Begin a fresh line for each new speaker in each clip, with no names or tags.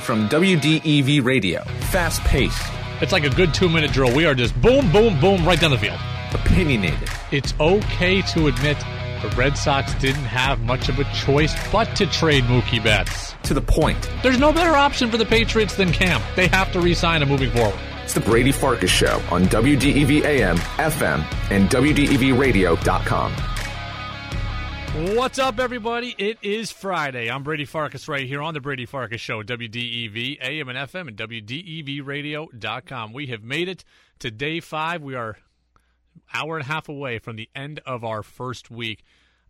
From WDEV Radio, fast paced,
It's like a good two minute drill. We are just boom, boom, boom, right down the field.
opinionated,
It's okay to admit the Red Sox didn't have much of a choice but to trade Mookie Betts.
to the point.
There's no better option for the Patriots than Cam. They have to re-sign him moving forward.
It's the Brady Farkas Show on WDEV AM, FM, and WDEVradio.com.
What's up, everybody? It is Friday. I'm Brady Farkas right here on the Brady Farkas Show, WDEV, AM and FM, and WDEVradio.com. We have made it to day five. We are hour and a half away from the end of our first week.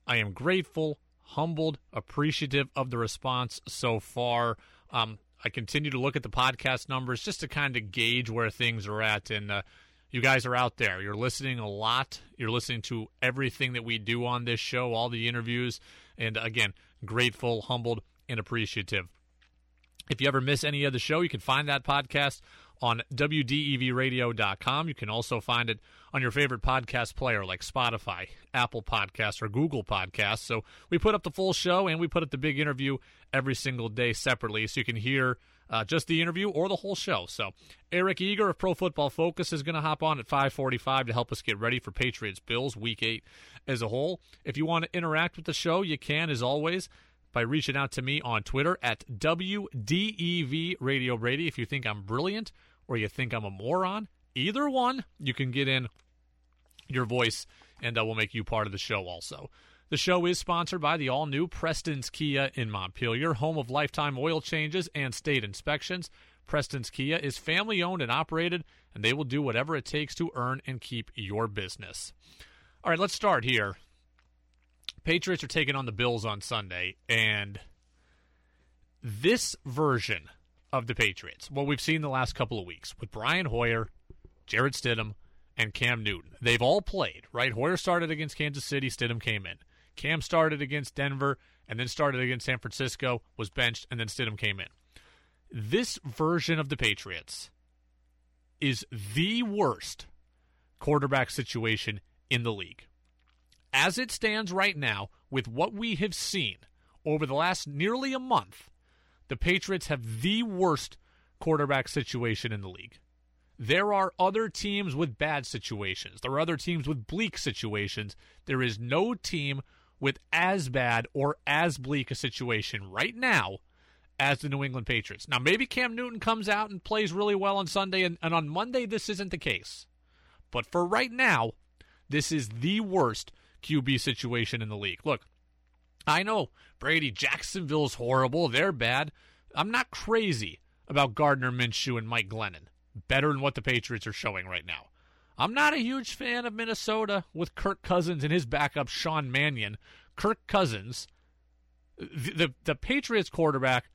I am grateful, humbled, appreciative of the response so far. Um, I continue to look at the podcast numbers just to kind of gauge where things are at. And uh, you guys are out there. You're listening a lot. You're listening to everything that we do on this show, all the interviews. And again, grateful, humbled, and appreciative. If you ever miss any of the show, you can find that podcast on WDEVradio.com. You can also find it on your favorite podcast player like Spotify, Apple Podcasts, or Google Podcasts. So we put up the full show and we put up the big interview every single day separately so you can hear uh, just the interview or the whole show. So Eric Eager of Pro Football Focus is going to hop on at 5:45 to help us get ready for Patriots Bills Week Eight as a whole. If you want to interact with the show, you can as always by reaching out to me on Twitter at WDEV Radio Brady. If you think I'm brilliant or you think I'm a moron, either one, you can get in your voice and uh, we'll make you part of the show also. The show is sponsored by the all new Preston's Kia in Montpelier, home of lifetime oil changes and state inspections. Preston's Kia is family owned and operated, and they will do whatever it takes to earn and keep your business. All right, let's start here. Patriots are taking on the Bills on Sunday, and this version of the Patriots, what we've seen the last couple of weeks with Brian Hoyer, Jarrett Stidham, and Cam Newton, they've all played, right? Hoyer started against Kansas City, Stidham came in. Cam started against Denver and then started against San Francisco, was benched, and then Stidham came in. This version of the Patriots is the worst quarterback situation in the league. As it stands right now, with what we have seen over the last nearly a month, the Patriots have the worst quarterback situation in the league. There are other teams with bad situations. There are other teams with bleak situations. There is no team with as bad or as bleak a situation right now as the New England Patriots. Now, maybe Cam Newton comes out and plays really well on Sunday, and, and on Monday, this isn't the case. But for right now, this is the worst QB situation in the league. Look, I know Brady, Jacksonville's horrible. They're bad. I'm not crazy about Gardner Minshew and Mike Glennon. Better than what the Patriots are showing right now. I'm not a huge fan of Minnesota with Kirk Cousins and his backup Sean Mannion. Kirk Cousins, the the, the Patriots quarterback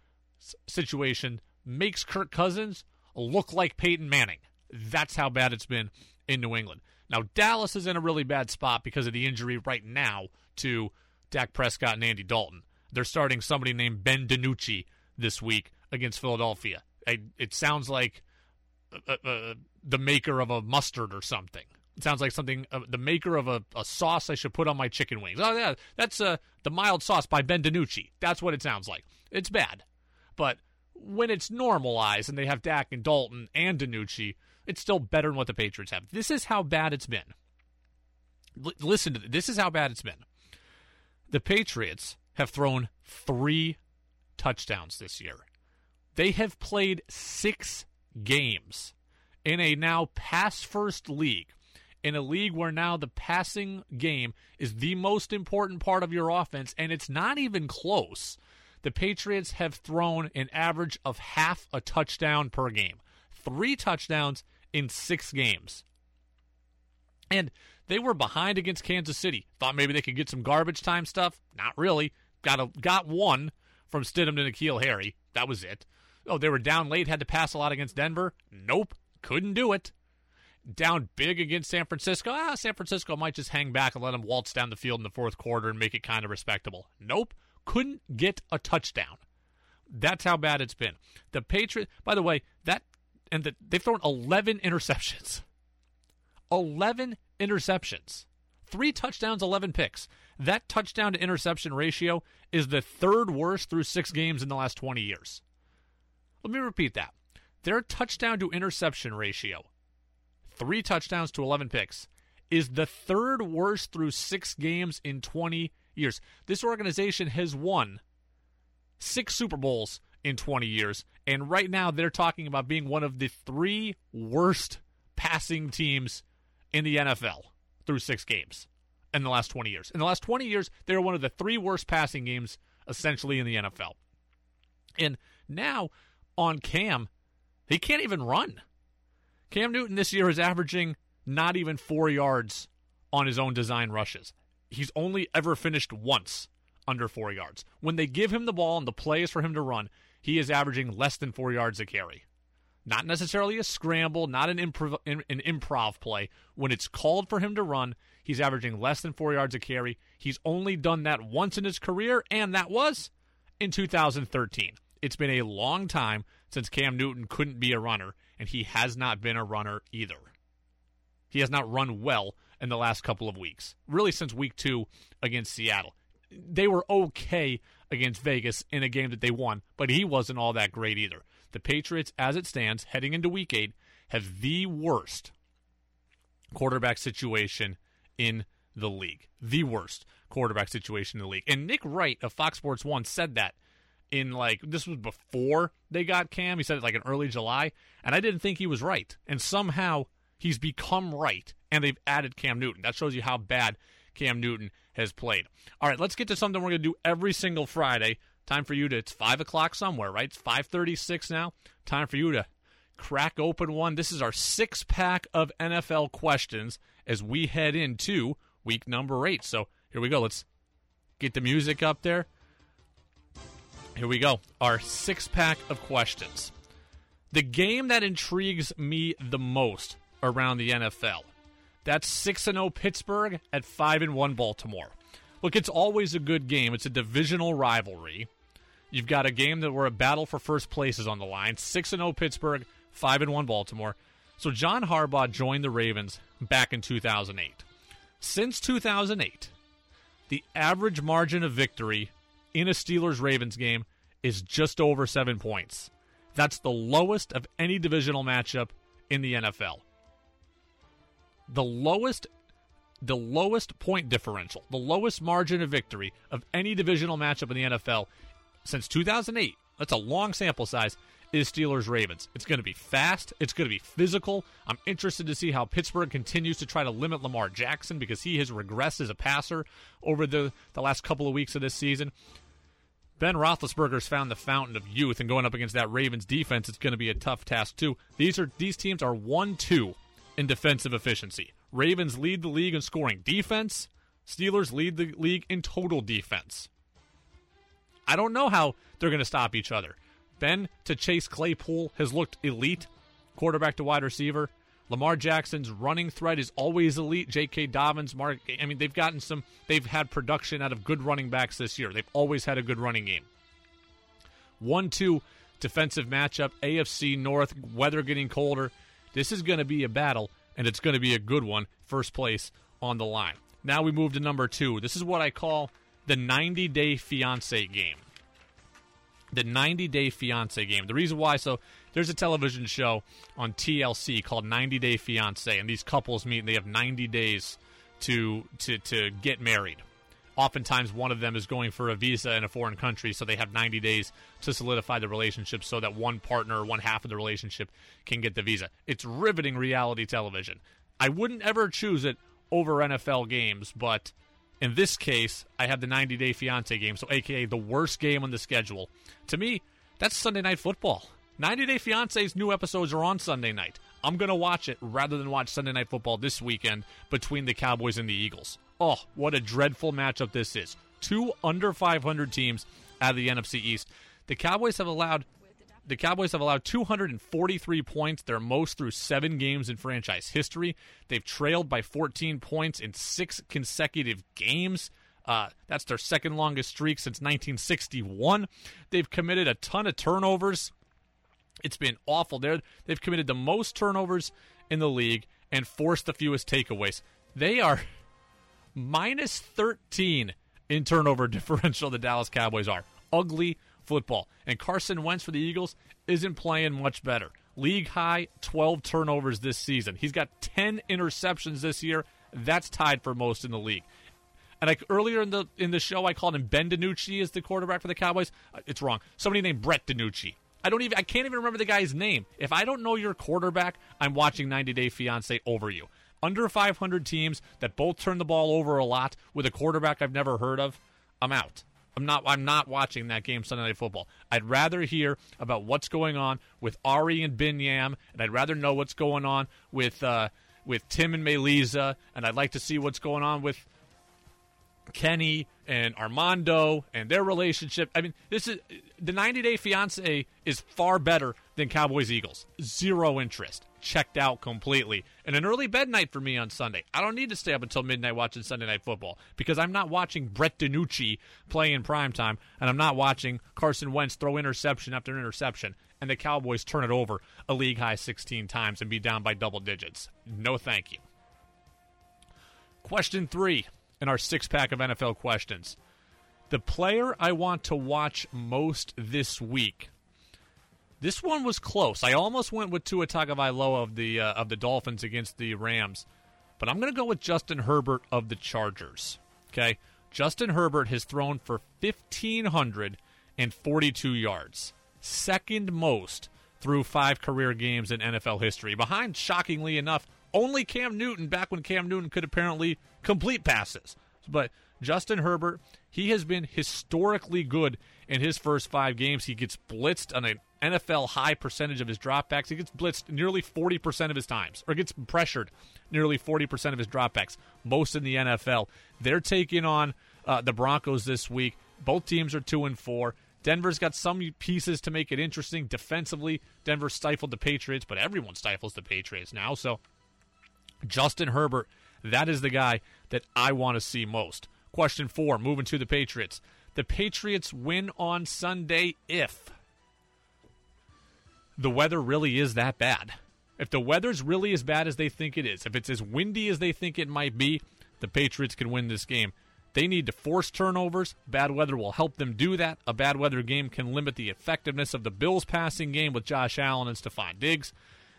situation makes Kirk Cousins look like Peyton Manning. That's how bad it's been in New England. Now Dallas is in a really bad spot because of the injury right now to Dak Prescott and Andy Dalton. They're starting somebody named Ben DiNucci this week against Philadelphia. It sounds like uh, uh, the maker of a mustard or something. It sounds like something uh, the maker of a, a sauce I should put on my chicken wings. Oh yeah, that's uh, the mild sauce by Ben DiNucci. That's what it sounds like. It's bad, but when it's normalized and they have Dak and Dalton and DiNucci, it's still better than what the Patriots have. This is how bad it's been. L- listen to this. This is how bad it's been. The Patriots have thrown three touchdowns this year. They have played six games in a now pass first league, in a league where now the passing game is the most important part of your offense, and it's not even close. The Patriots have thrown an average of half a touchdown per game. Three touchdowns in six games. And they were behind against Kansas City. Thought maybe they could get some garbage time stuff. Not really. Got a, got one from Stidham to N'Keal Harry. That was it. Oh, they were down late, had to pass a lot against Denver. Nope, couldn't do it. Down big against San Francisco. Ah, San Francisco might just hang back and let them waltz down the field in the fourth quarter and make it kind of respectable. Nope, couldn't get a touchdown. That's how bad it's been. The Patriots, by the way, that and the, they've thrown 11 interceptions. 11 interceptions. Three touchdowns, 11 picks. That touchdown to interception ratio is the third worst through six games in the last 20 years. Let me repeat that. Their touchdown to interception ratio, three touchdowns to 11 picks, is the third worst through six games in 20 years. This organization has won six Super Bowls in 20 years, and right now they're talking about being one of the three worst passing teams in the NFL through six games in the last 20 years. In the last 20 years, they're one of the three worst passing games essentially in the NFL. And now on Cam, he can't even run. Cam Newton this year is averaging not even four yards on his own design rushes. He's only ever finished once under four yards. When they give him the ball and the play is for him to run, he is averaging less than four yards a carry. Not necessarily a scramble, not an improv, an improv play. When it's called for him to run, he's averaging less than four yards a carry. He's only done that once in his career, and that was in 2013. It's been a long time since Cam Newton couldn't be a runner, and he has not been a runner either. He has not run well in the last couple of weeks, really since week two against Seattle. They were okay against Vegas in a game that they won, but he wasn't all that great either. The Patriots, as it stands, heading into week eight, have the worst quarterback situation in the league. The worst quarterback situation in the league. And Nick Wright of Fox Sports 1 said that in like, this was before they got Cam. He said it like in early July. And I didn't think he was right. And somehow he's become right. And they've added Cam Newton. That shows you how bad Cam Newton has played. All right, let's get to something we're going to do every single Friday. Time for you to, it's 5 o'clock somewhere, right? It's 536 now. Time for you to crack open one. This is our six pack of NFL questions as we head into week number eight. So here we go. Let's get the music up there. Here we go. Our six pack of questions. The game that intrigues me the most around the NFL. That's 6 0 Pittsburgh at 5 1 Baltimore. Look, it's always a good game. It's a divisional rivalry. You've got a game that where a battle for first place is on the line. 6 0 Pittsburgh, 5 1 Baltimore. So John Harbaugh joined the Ravens back in 2008. Since 2008, the average margin of victory in a Steelers Ravens game is just over 7 points. That's the lowest of any divisional matchup in the NFL. The lowest the lowest point differential, the lowest margin of victory of any divisional matchup in the NFL since 2008. That's a long sample size. Is Steelers Ravens. It's going to be fast. It's going to be physical. I'm interested to see how Pittsburgh continues to try to limit Lamar Jackson because he has regressed as a passer over the, the last couple of weeks of this season. Ben Roethlisberger's found the fountain of youth, and going up against that Ravens defense, it's going to be a tough task too. These are these teams are one two in defensive efficiency. Ravens lead the league in scoring defense. Steelers lead the league in total defense. I don't know how they're going to stop each other. Ben to Chase Claypool has looked elite, quarterback to wide receiver. Lamar Jackson's running threat is always elite. J.K. Dobbins, Mark. I mean, they've gotten some. They've had production out of good running backs this year. They've always had a good running game. One-two defensive matchup. AFC North. Weather getting colder. This is going to be a battle and it's going to be a good one. First place on the line. Now we move to number two. This is what I call the 90 day fiance game. The 90 day fiance game. The reason why, so there's a television show on TLC called 90 Day Fiance, and these couples meet and they have 90 days to to to get married. Oftentimes, one of them is going for a visa in a foreign country, so they have 90 days to solidify the relationship so that one partner or one half of the relationship can get the visa. It's riveting reality television. I wouldn't ever choose it over NFL games, but in this case, I have the 90 Day Fiance game, so AKA the worst game on the schedule. To me, that's Sunday Night Football. 90 Day Fiance's new episodes are on Sunday night. I'm going to watch it rather than watch Sunday Night Football this weekend between the Cowboys and the Eagles. Oh, what a dreadful matchup this is. Two under 500 teams out of the NFC East. The Cowboys have allowed the Cowboys have allowed 243 points, their most through seven games in franchise history. They've trailed by 14 points in six consecutive games. Uh, that's their second longest streak since 1961. They've committed a ton of turnovers. It's been awful. They're, they've committed the most turnovers in the league and forced the fewest takeaways. They are minus 13 in turnover differential the Dallas Cowboys are. Ugly, football. And Carson Wentz for the Eagles isn't playing much better. League high 12 turnovers this season. He's got 10 interceptions this year. That's tied for most in the league. And I, earlier in the in the show, I called him Ben DiNucci as the quarterback for the Cowboys. Uh, it's wrong. Somebody named Brett DiNucci. I don't even. I can't even remember the guy's name. If I don't know your quarterback, I'm watching 90 Day Fiance over you. Under 500 teams that both turn the ball over a lot with a quarterback I've never heard of, I'm out. I'm not. I'm not watching that game Sunday Night Football. I'd rather hear about what's going on with Ari and Biniyam, and I'd rather know what's going on with uh, with Tim and Melyza, and I'd like to see what's going on with Kenny and Armando and their relationship. I mean, this is the 90 Day Fiance is far better than Cowboys Eagles. Zero interest. Checked out completely. And an early bed night for me on Sunday. I don't need to stay up until midnight watching Sunday Night Football because I'm not watching Brett DiNucci play in prime time, and I'm not watching Carson Wentz throw interception after interception and the Cowboys turn it over a league high 16 times and be down by double digits. No, thank you. Question three in our six pack of NFL questions. The player I want to watch most this week. This one was close. I almost went with Tua Tagovailoa of the uh, of the Dolphins against the Rams, but I'm going to go with Justin Herbert of the Chargers. Okay, Justin Herbert has thrown for 1542 yards, second most through five career games in NFL history, behind shockingly enough only Cam Newton back when Cam Newton could apparently complete passes. But Justin Herbert, he has been historically good in his first five games. He gets blitzed on an NFL high percentage of his dropbacks. He gets blitzed nearly 40% of his times, or gets pressured nearly 40% of his dropbacks, most in the NFL. They're taking on uh, the Broncos this week. Both teams are 2 and 4. Denver's got some pieces to make it interesting defensively. Denver stifled the Patriots, but everyone stifles the Patriots now. So Justin Herbert, that is the guy that I want to see most. Question four, moving to the Patriots. The Patriots win on Sunday if the weather really is that bad. If the weather's really as bad as they think it is, if it's as windy as they think it might be, the Patriots can win this game. They need to force turnovers. Bad weather will help them do that. A bad weather game can limit the effectiveness of the Bills' passing game with Josh Allen and Stefon Diggs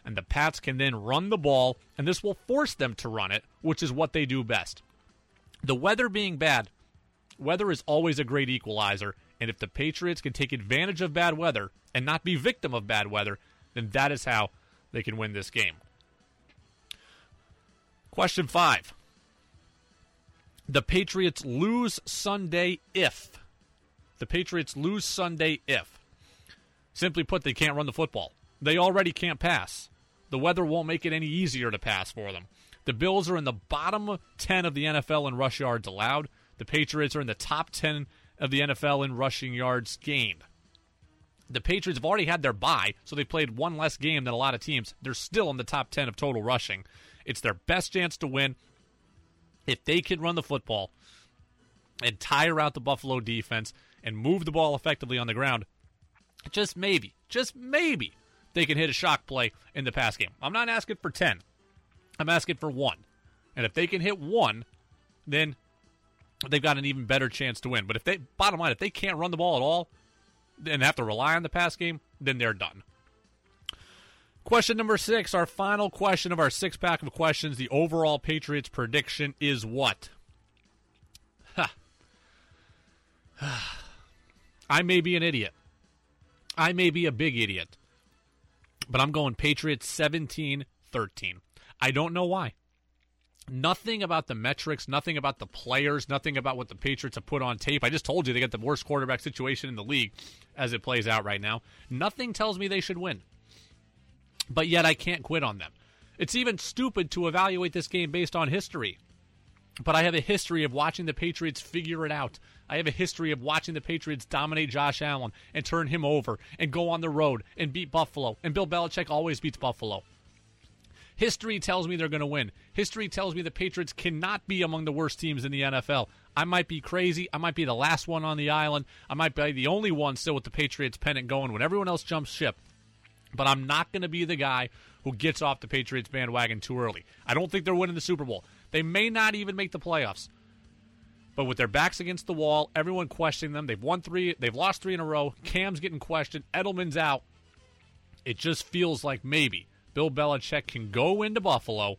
and the Pats can then run the ball, and this will force them to run it, which is what they do best. The weather being bad, weather is always a great equalizer, and if the Patriots can take advantage of bad weather and not be victim of bad weather, then that is how they can win this game. Question five. The Patriots lose Sunday if. The Patriots lose Sunday if. Simply put, they can't run the football. They already can't pass. The weather won't make it any easier to pass for them. The Bills are in the bottom 10 of the NFL in rush yards allowed. The Patriots are in the top 10 of the NFL in rushing yards gained. The Patriots have already had their bye, so they played one less game than a lot of teams. They're still in the top 10 of total rushing. It's their best chance to win. If they can run the football and tire out the Buffalo defense and move the ball effectively on the ground, just maybe, just maybe, they can hit a shock play in the pass game. I'm not asking for 10. I'm asking for one. And if they can hit one, then they've got an even better chance to win. But if they, bottom line, if they can't run the ball at all and have to rely on the pass game, then they're done. Question number six, our final question of our six pack of questions. The overall Patriots prediction is what? I may be an idiot. I may be a big idiot. But I'm going Patriots 17 13. I don't know why. Nothing about the metrics, nothing about the players, nothing about what the Patriots have put on tape. I just told you they got the worst quarterback situation in the league as it plays out right now. Nothing tells me they should win. But yet I can't quit on them. It's even stupid to evaluate this game based on history. But I have a history of watching the Patriots figure it out. I have a history of watching the Patriots dominate Josh Allen and turn him over and go on the road and beat Buffalo. And Bill Belichick always beats Buffalo. History tells me they're going to win. History tells me the Patriots cannot be among the worst teams in the NFL. I might be crazy. I might be the last one on the island. I might be the only one still with the Patriots pennant going when everyone else jumps ship. But I'm not going to be the guy who gets off the Patriots bandwagon too early. I don't think they're winning the Super Bowl. They may not even make the playoffs. But with their backs against the wall, everyone questioning them. They've won three, they've lost three in a row. Cam's getting questioned. Edelman's out. It just feels like maybe Bill Belichick can go into Buffalo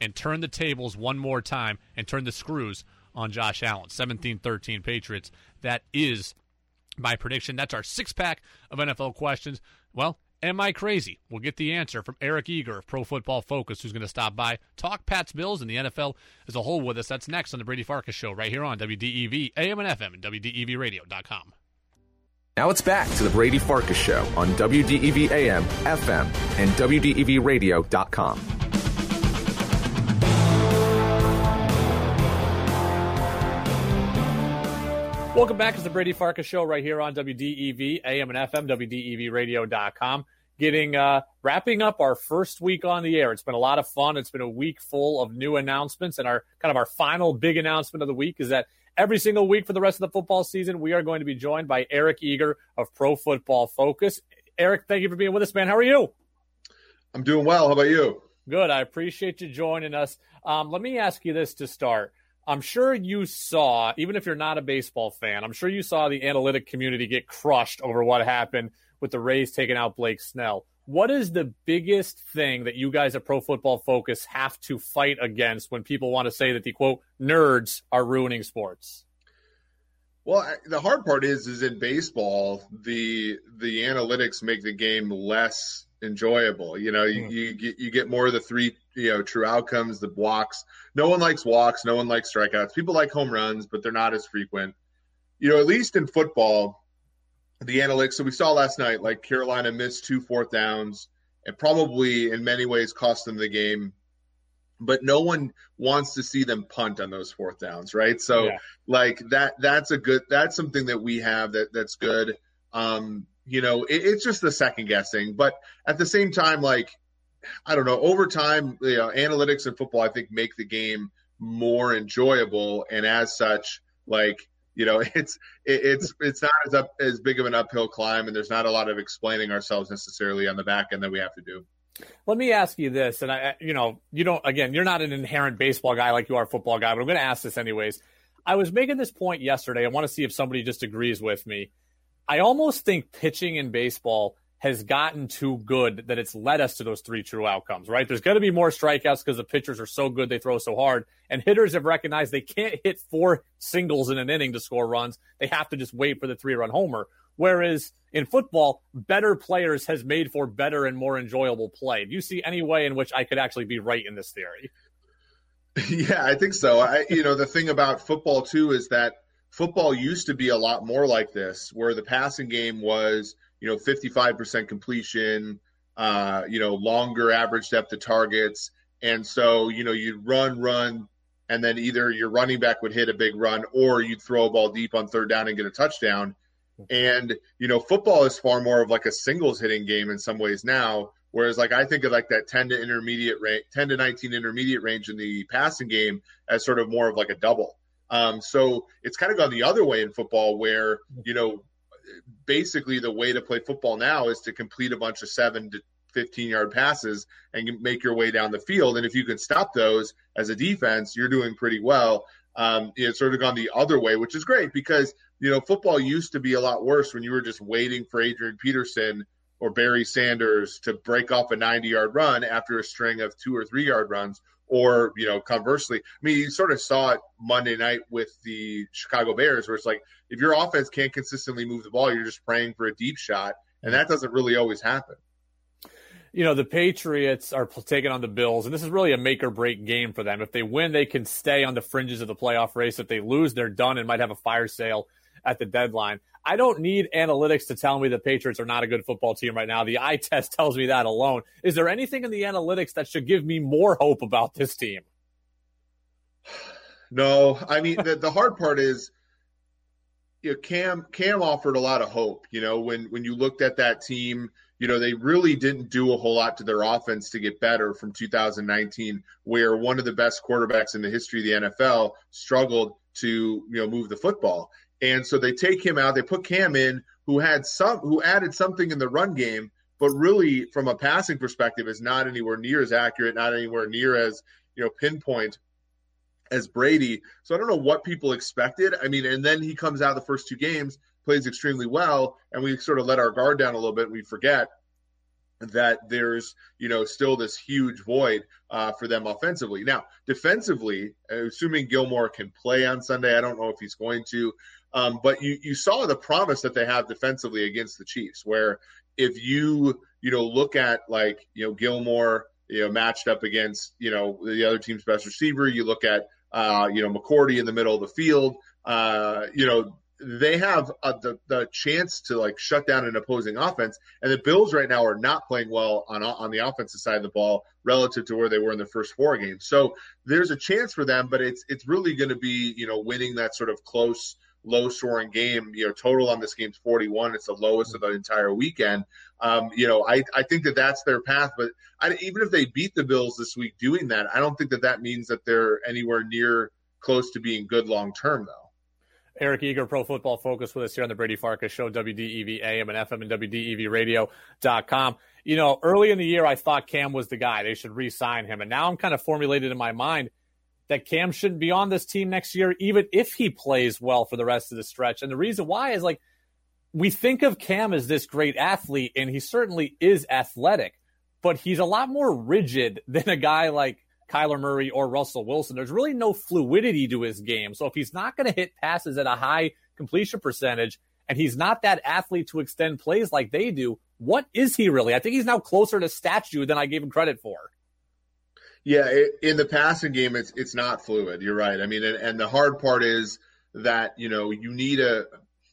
and turn the tables one more time and turn the screws on Josh Allen. 17 13 Patriots. That is my prediction. That's our six pack of NFL questions. Well, Am I crazy? We'll get the answer from Eric Eager of Pro Football Focus, who's going to stop by, talk Pats Bills and the NFL as a whole with us. That's next on the Brady Farkas Show, right here on WDEV, AM and FM, and WDEVradio.com.
Now it's back to the Brady Farkas Show on WDEV AM, FM, and WDEVradio.com.
Welcome back to the Brady Farkas Show right here on WDEV, AM and FM, WDEVradio.com. Getting, uh, wrapping up our first week on the air. It's been a lot of fun. It's been a week full of new announcements. And our kind of our final big announcement of the week is that every single week for the rest of the football season, we are going to be joined by Eric Eager of Pro Football Focus. Eric, thank you for being with us, man. How are you?
I'm doing well. How about you?
Good. I appreciate you joining us. Um, let me ask you this to start. I'm sure you saw, even if you're not a baseball fan, I'm sure you saw the analytic community get crushed over what happened with the Rays taking out Blake Snell. What is the biggest thing that you guys at Pro Football Focus have to fight against when people want to say that the quote nerds are ruining sports?
Well, the hard part is, is in baseball, the the analytics make the game less enjoyable. You know, you, mm. you get you get more of the three you know true outcomes, the walks. No one likes walks, no one likes strikeouts. People like home runs, but they're not as frequent. You know, at least in football, the analytics. So we saw last night, like Carolina missed two fourth downs, and probably in many ways cost them the game. But no one wants to see them punt on those fourth downs, right? So, yeah. like that, that's a good. That's something that we have that that's good. Um, you know, it, it's just the second guessing. But at the same time, like, I don't know, over time, you know, analytics and football, I think, make the game more enjoyable. And as such, like, you know, it's it, it's it's not as up as big of an uphill climb, and there's not a lot of explaining ourselves necessarily on the back end that we have to do.
Let me ask you this, and I, you know, you don't. Again, you're not an inherent baseball guy like you are a football guy, but I'm going to ask this anyways. I was making this point yesterday. I want to see if somebody just agrees with me. I almost think pitching in baseball has gotten too good that it's led us to those three true outcomes, right? There's going to be more strikeouts because the pitchers are so good, they throw so hard. And hitters have recognized they can't hit four singles in an inning to score runs. They have to just wait for the three run homer. Whereas in football, better players has made for better and more enjoyable play. Do you see any way in which I could actually be right in this theory?
Yeah, I think so. I, you know, the thing about football too is that football used to be a lot more like this, where the passing game was, you know, 55% completion, uh, you know, longer average depth of targets. And so, you know, you'd run, run, and then either your running back would hit a big run or you'd throw a ball deep on third down and get a touchdown. And, you know, football is far more of like a singles hitting game in some ways now. Whereas, like, I think of like that 10 to intermediate range, 10 to 19 intermediate range in the passing game as sort of more of like a double. Um, so it's kind of gone the other way in football, where you know basically the way to play football now is to complete a bunch of seven to 15 yard passes and make your way down the field. And if you can stop those as a defense, you're doing pretty well. Um, it's sort of gone the other way, which is great because you know football used to be a lot worse when you were just waiting for Adrian Peterson or Barry Sanders to break off a 90 yard run after a string of two or three yard runs or, you know, conversely, I mean, you sort of saw it Monday night with the Chicago Bears, where it's like if your offense can't consistently move the ball, you're just praying for a deep shot, and that doesn't really always happen.
You know, the Patriots are taking on the Bills, and this is really a make or break game for them. If they win, they can stay on the fringes of the playoff race. If they lose, they're done and might have a fire sale at the deadline. I don't need analytics to tell me the Patriots are not a good football team right now. The eye test tells me that alone. Is there anything in the analytics that should give me more hope about this team?
No, I mean the, the hard part is you know, Cam Cam offered a lot of hope. You know, when when you looked at that team, you know they really didn't do a whole lot to their offense to get better from 2019, where one of the best quarterbacks in the history of the NFL struggled to you know move the football. And so they take him out. They put Cam in, who had some, who added something in the run game, but really from a passing perspective is not anywhere near as accurate, not anywhere near as you know pinpoint as Brady. So I don't know what people expected. I mean, and then he comes out the first two games, plays extremely well, and we sort of let our guard down a little bit. We forget that there's you know still this huge void uh, for them offensively. Now, defensively, assuming Gilmore can play on Sunday, I don't know if he's going to, um, but you you saw the promise that they have defensively against the Chiefs, where if you you know look at like you know Gilmore, you know matched up against you know the other team's best receiver, you look at uh, you know McCourty in the middle of the field, uh, you know they have uh, the the chance to like shut down an opposing offense, and the Bills right now are not playing well on on the offensive side of the ball relative to where they were in the first four games. So there's a chance for them, but it's it's really going to be you know winning that sort of close low scoring game. You know, total on this game's 41. It's the lowest of the entire weekend. Um, you know, I, I think that that's their path. But I, even if they beat the Bills this week doing that, I don't think that that means that they're anywhere near close to being good long term, though.
Eric Eager, Pro Football Focus, with us here on the Brady Farkas Show, WDEV AM and FM and WDEVradio.com. You know, early in the year, I thought Cam was the guy. They should re sign him. And now I'm kind of formulated in my mind that Cam shouldn't be on this team next year, even if he plays well for the rest of the stretch. And the reason why is like we think of Cam as this great athlete, and he certainly is athletic, but he's a lot more rigid than a guy like Kyler Murray or Russell Wilson. There's really no fluidity to his game. So if he's not going to hit passes at a high completion percentage and he's not that athlete to extend plays like they do, what is he really? I think he's now closer to statue than I gave him credit for.
Yeah, it, in the passing game, it's it's not fluid. You're right. I mean, and, and the hard part is that you know you need a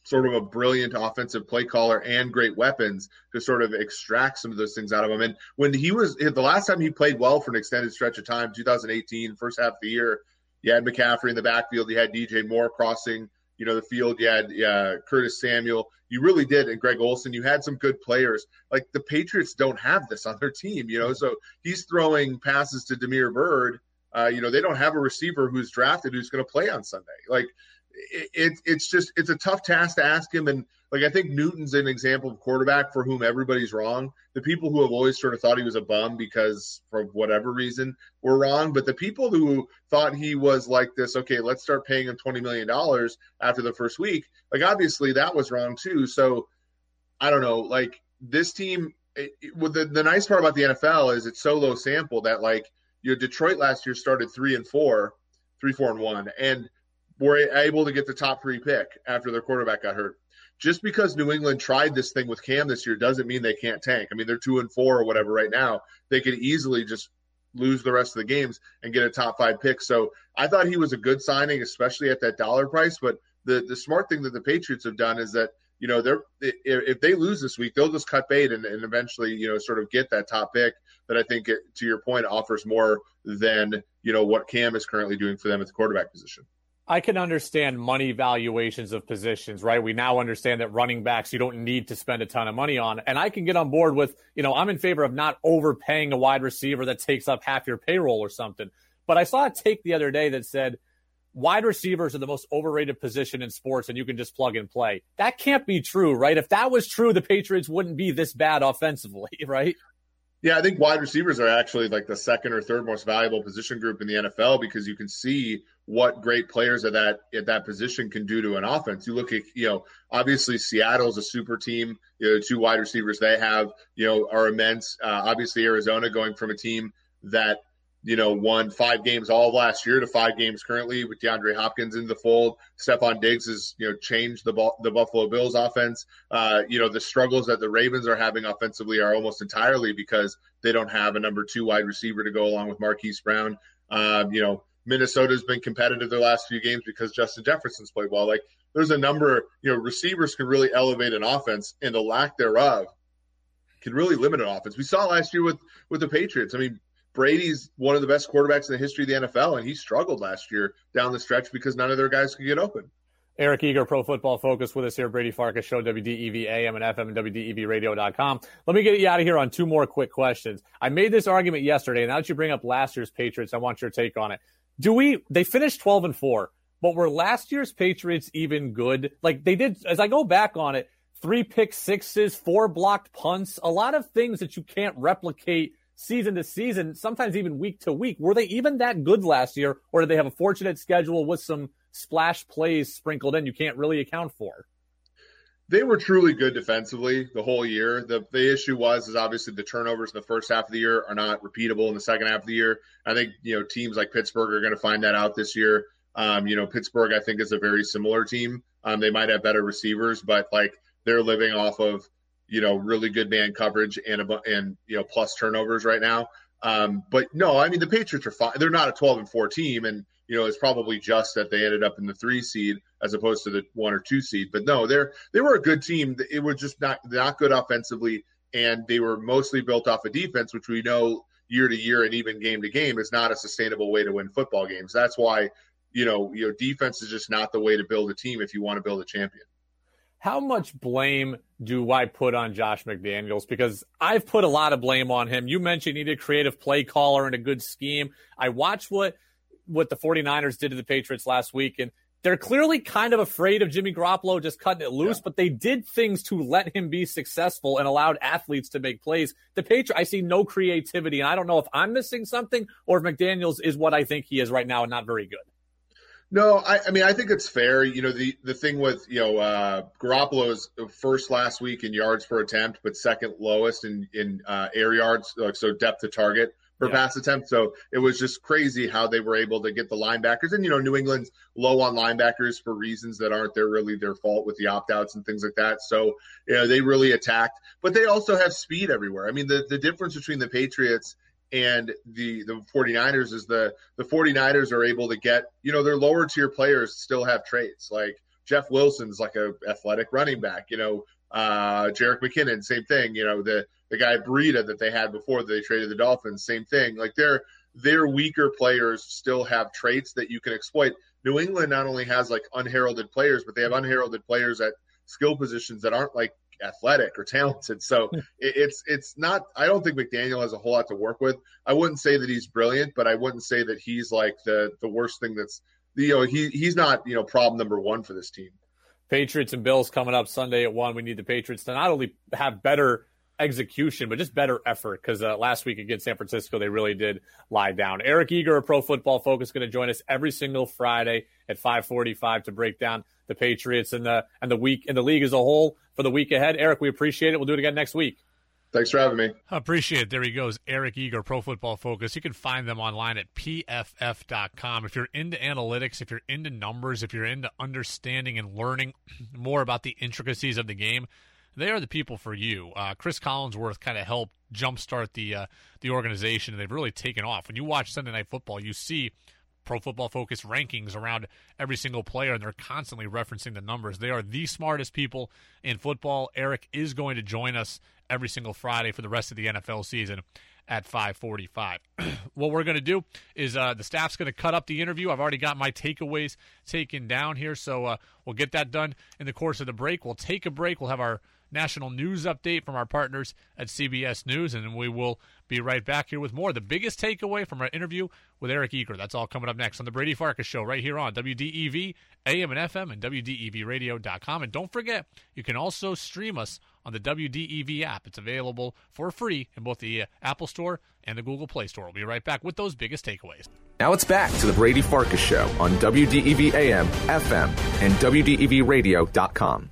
sort of a brilliant offensive play caller and great weapons to sort of extract some of those things out of him. And when he was the last time he played well for an extended stretch of time, 2018, first half of the year, you had McCaffrey in the backfield, you had DJ Moore crossing, you know, the field, you had uh, Curtis Samuel, you really did, and Greg Olsen. You had some good players. Like the Patriots don't have this on their team, you know. So he's throwing passes to Damiere Byrd. Uh, you know, they don't have a receiver who's drafted who's going to play on Sunday. Like it, it, it's just it's a tough task to ask him. And like I think Newton's an example of quarterback for whom everybody's wrong. The people who have always sort of thought he was a bum because for whatever reason were wrong. But the people who thought he was like this, okay, let's start paying him twenty million dollars after the first week. Like obviously that was wrong too. So I don't know. Like this team, it, well, the the nice part about the NFL is it's so low sample that like you know Detroit last year started three and four, three four and one, and were able to get the top three pick after their quarterback got hurt just because New England tried this thing with Cam this year doesn't mean they can't tank. I mean, they're two and four or whatever right now. They could easily just lose the rest of the games and get a top five pick. So I thought he was a good signing, especially at that dollar price. But the the smart thing that the Patriots have done is that you know they're if they lose this week, they'll just cut bait and, and eventually you know sort of get that top pick that I think it, to your point offers more than you know what Cam is currently doing for them at the quarterback position.
I can understand money valuations of positions, right? We now understand that running backs you don't need to spend a ton of money on. And I can get on board with, you know, I'm in favor of not overpaying a wide receiver that takes up half your payroll or something. But I saw a take the other day that said wide receivers are the most overrated position in sports and you can just plug and play. That can't be true, right? If that was true, the Patriots wouldn't be this bad offensively, right?
Yeah, I think wide receivers are actually like the second or third most valuable position group in the NFL because you can see what great players at that at that position can do to an offense. You look at you know obviously Seattle's a super team. You know, two wide receivers they have you know are immense. Uh, obviously Arizona going from a team that you know, won five games all last year to five games currently with DeAndre Hopkins in the fold. Stefon Diggs has, you know, changed the the Buffalo Bills offense. Uh, you know, the struggles that the Ravens are having offensively are almost entirely because they don't have a number two wide receiver to go along with Marquise Brown. Uh, you know, Minnesota's been competitive their last few games because Justin Jefferson's played well. Like, there's a number, you know, receivers can really elevate an offense, and the lack thereof can really limit an offense. We saw last year with with the Patriots. I mean, Brady's one of the best quarterbacks in the history of the NFL, and he struggled last year down the stretch because none of their guys could get open.
Eric Eager, Pro Football Focus, with us here. Brady Farkas Show, WDEV AM and FM and WDEVradio.com. Let me get you out of here on two more quick questions. I made this argument yesterday, and now that you bring up last year's Patriots, I want your take on it. Do we? They finished twelve and four, but were last year's Patriots even good? Like they did. As I go back on it, three pick sixes, four blocked punts, a lot of things that you can't replicate
season to season, sometimes even week to week. Were they even that good last year, or did they have a fortunate schedule with some splash plays sprinkled in you can't really account for?
They were truly good defensively the whole year. The the issue was is obviously the turnovers in the first half of the year are not repeatable in the second half of the year. I think you know teams like Pittsburgh are going to find that out this year. Um, you know Pittsburgh I think is a very similar team. Um, they might have better receivers, but like they're living off of you know really good man coverage and and you know plus turnovers right now. Um, but no, I mean the Patriots are fine. They're not a 12 and 4 team, and you know it's probably just that they ended up in the three seed as opposed to the one or two seed. But no, they're they were a good team. It was just not not good offensively, and they were mostly built off of defense, which we know year to year and even game to game is not a sustainable way to win football games. That's why you know you know defense is just not the way to build a team if you want to build a champion
how much blame do I put on Josh McDaniels? Because I've put a lot of blame on him. You mentioned he need a creative play caller and a good scheme. I watched what what the 49ers did to the Patriots last week, and they're clearly kind of afraid of Jimmy Garoppolo just cutting it loose, yeah. but they did things to let him be successful and allowed athletes to make plays. The Patriots, I see no creativity, and I don't know if I'm missing something or if McDaniels is what I think he is right now and not very good.
No, I, I, mean I think it's fair. You know the the thing with you know uh, Garoppolo's first last week in yards per attempt, but second lowest in in uh, air yards, like so depth to target per yeah. pass attempt. So it was just crazy how they were able to get the linebackers. And you know New England's low on linebackers for reasons that aren't their really their fault with the opt outs and things like that. So you know they really attacked, but they also have speed everywhere. I mean the the difference between the Patriots and the the 49ers is the the 49ers are able to get you know their lower tier players still have traits like Jeff Wilson's like a athletic running back you know uh Jerick McKinnon same thing you know the the guy Breida that they had before they traded the Dolphins same thing like their their weaker players still have traits that you can exploit New England not only has like unheralded players but they have unheralded players at skill positions that aren't like athletic or talented. So hmm. it's it's not. I don't think McDaniel has a whole lot to work with. I wouldn't say that he's brilliant, but I wouldn't say that he's like the the worst thing that's you know he he's not you know problem number one for this team.
Patriots and Bills coming up Sunday at one. We need the Patriots to not only have better execution, but just better effort because uh, last week against San Francisco, they really did lie down. Eric Eager of Pro Football Focus, going to join us every single Friday at 5:45 to break down the Patriots and the and the week and the league as a whole for the week ahead. Eric, we appreciate it. We'll do it again next week.
Thanks for having me.
Appreciate it. There he goes, Eric Eager, Pro Football Focus. You can find them online at pff.com. If you're into analytics, if you're into numbers, if you're into understanding and learning more about the intricacies of the game, they are the people for you. Uh, Cris Collinsworth kind of helped jumpstart the uh, the organization, and they've really taken off. When you watch Sunday Night Football, you see Pro Football Focus rankings around every single player, and they're constantly referencing the numbers. They are the smartest people in football. Eric is going to join us every single Friday for the rest of the NFL season at 5:45. what we're going to do is uh, the staff's going to cut up the interview. I've already got my takeaways taken down here, so uh, we'll get that done in the course of the break. We'll take a break. We'll have our national news update from our partners at CBS News, and we will be right back here with more. The biggest takeaway from our interview with Eric Eager. That's all coming up next on the Brady Farkas Show right here on WDEV, AM and FM, and WDEVradio.com. And don't forget, you can also stream us on the WDEV app. It's available for free in both the Apple Store and the Google Play Store. We'll be right back with those biggest takeaways.
Now it's back to the Brady Farkas Show on WDEV AM, FM, and WDEVradio.com.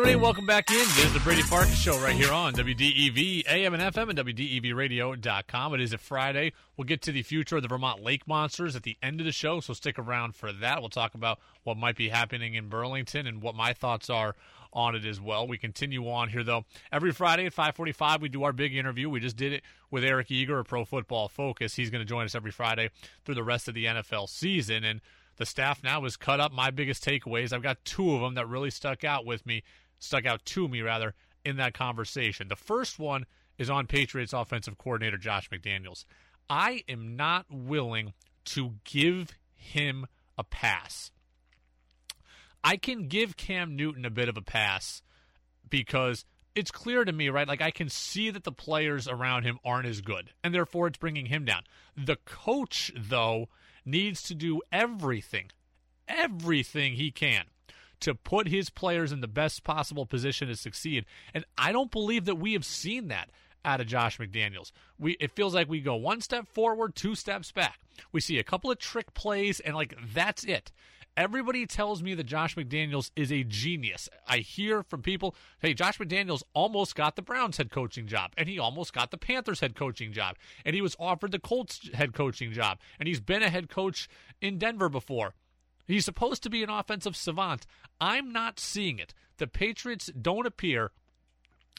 everybody. Welcome back in. This is the Brady Farkas Show right here on WDEV, AM and FM, and WDEVradio.com. It is a Friday. We'll get to the future of the Vermont Lake Monsters at the end of the show, so stick around for that. We'll talk about what might be happening in Burlington and what my thoughts are on it as well. We continue on here, though. Every Friday at 545, we do our big interview. We just did it with Eric Eager of Pro Football Focus. He's going to join us every Friday through the rest of the NFL season, and the staff now has cut up my biggest takeaways. I've got two of them that really stuck out with me stuck out to me rather in that conversation. The first one is on Patriots offensive coordinator Josh McDaniels. I am not willing to give him a pass. I can give Cam Newton a bit of a pass because it's clear to me, right? Like I can see that the players around him aren't as good, and therefore it's bringing him down. The coach, though, needs to do everything, everything he can to put his players in the best possible position to succeed. And I don't believe that we have seen that out of Josh McDaniels. We it feels like we go one step forward, two steps back. We see a couple of trick plays and like that's it. Everybody tells me that Josh McDaniels is a genius. I hear from people, hey, Josh McDaniels almost got the Browns head coaching job, and he almost got the Panthers head coaching job, and he was offered the Colts head coaching job, and he's been a head coach in Denver before. He's supposed to be an offensive savant. I'm not seeing it. The Patriots don't appear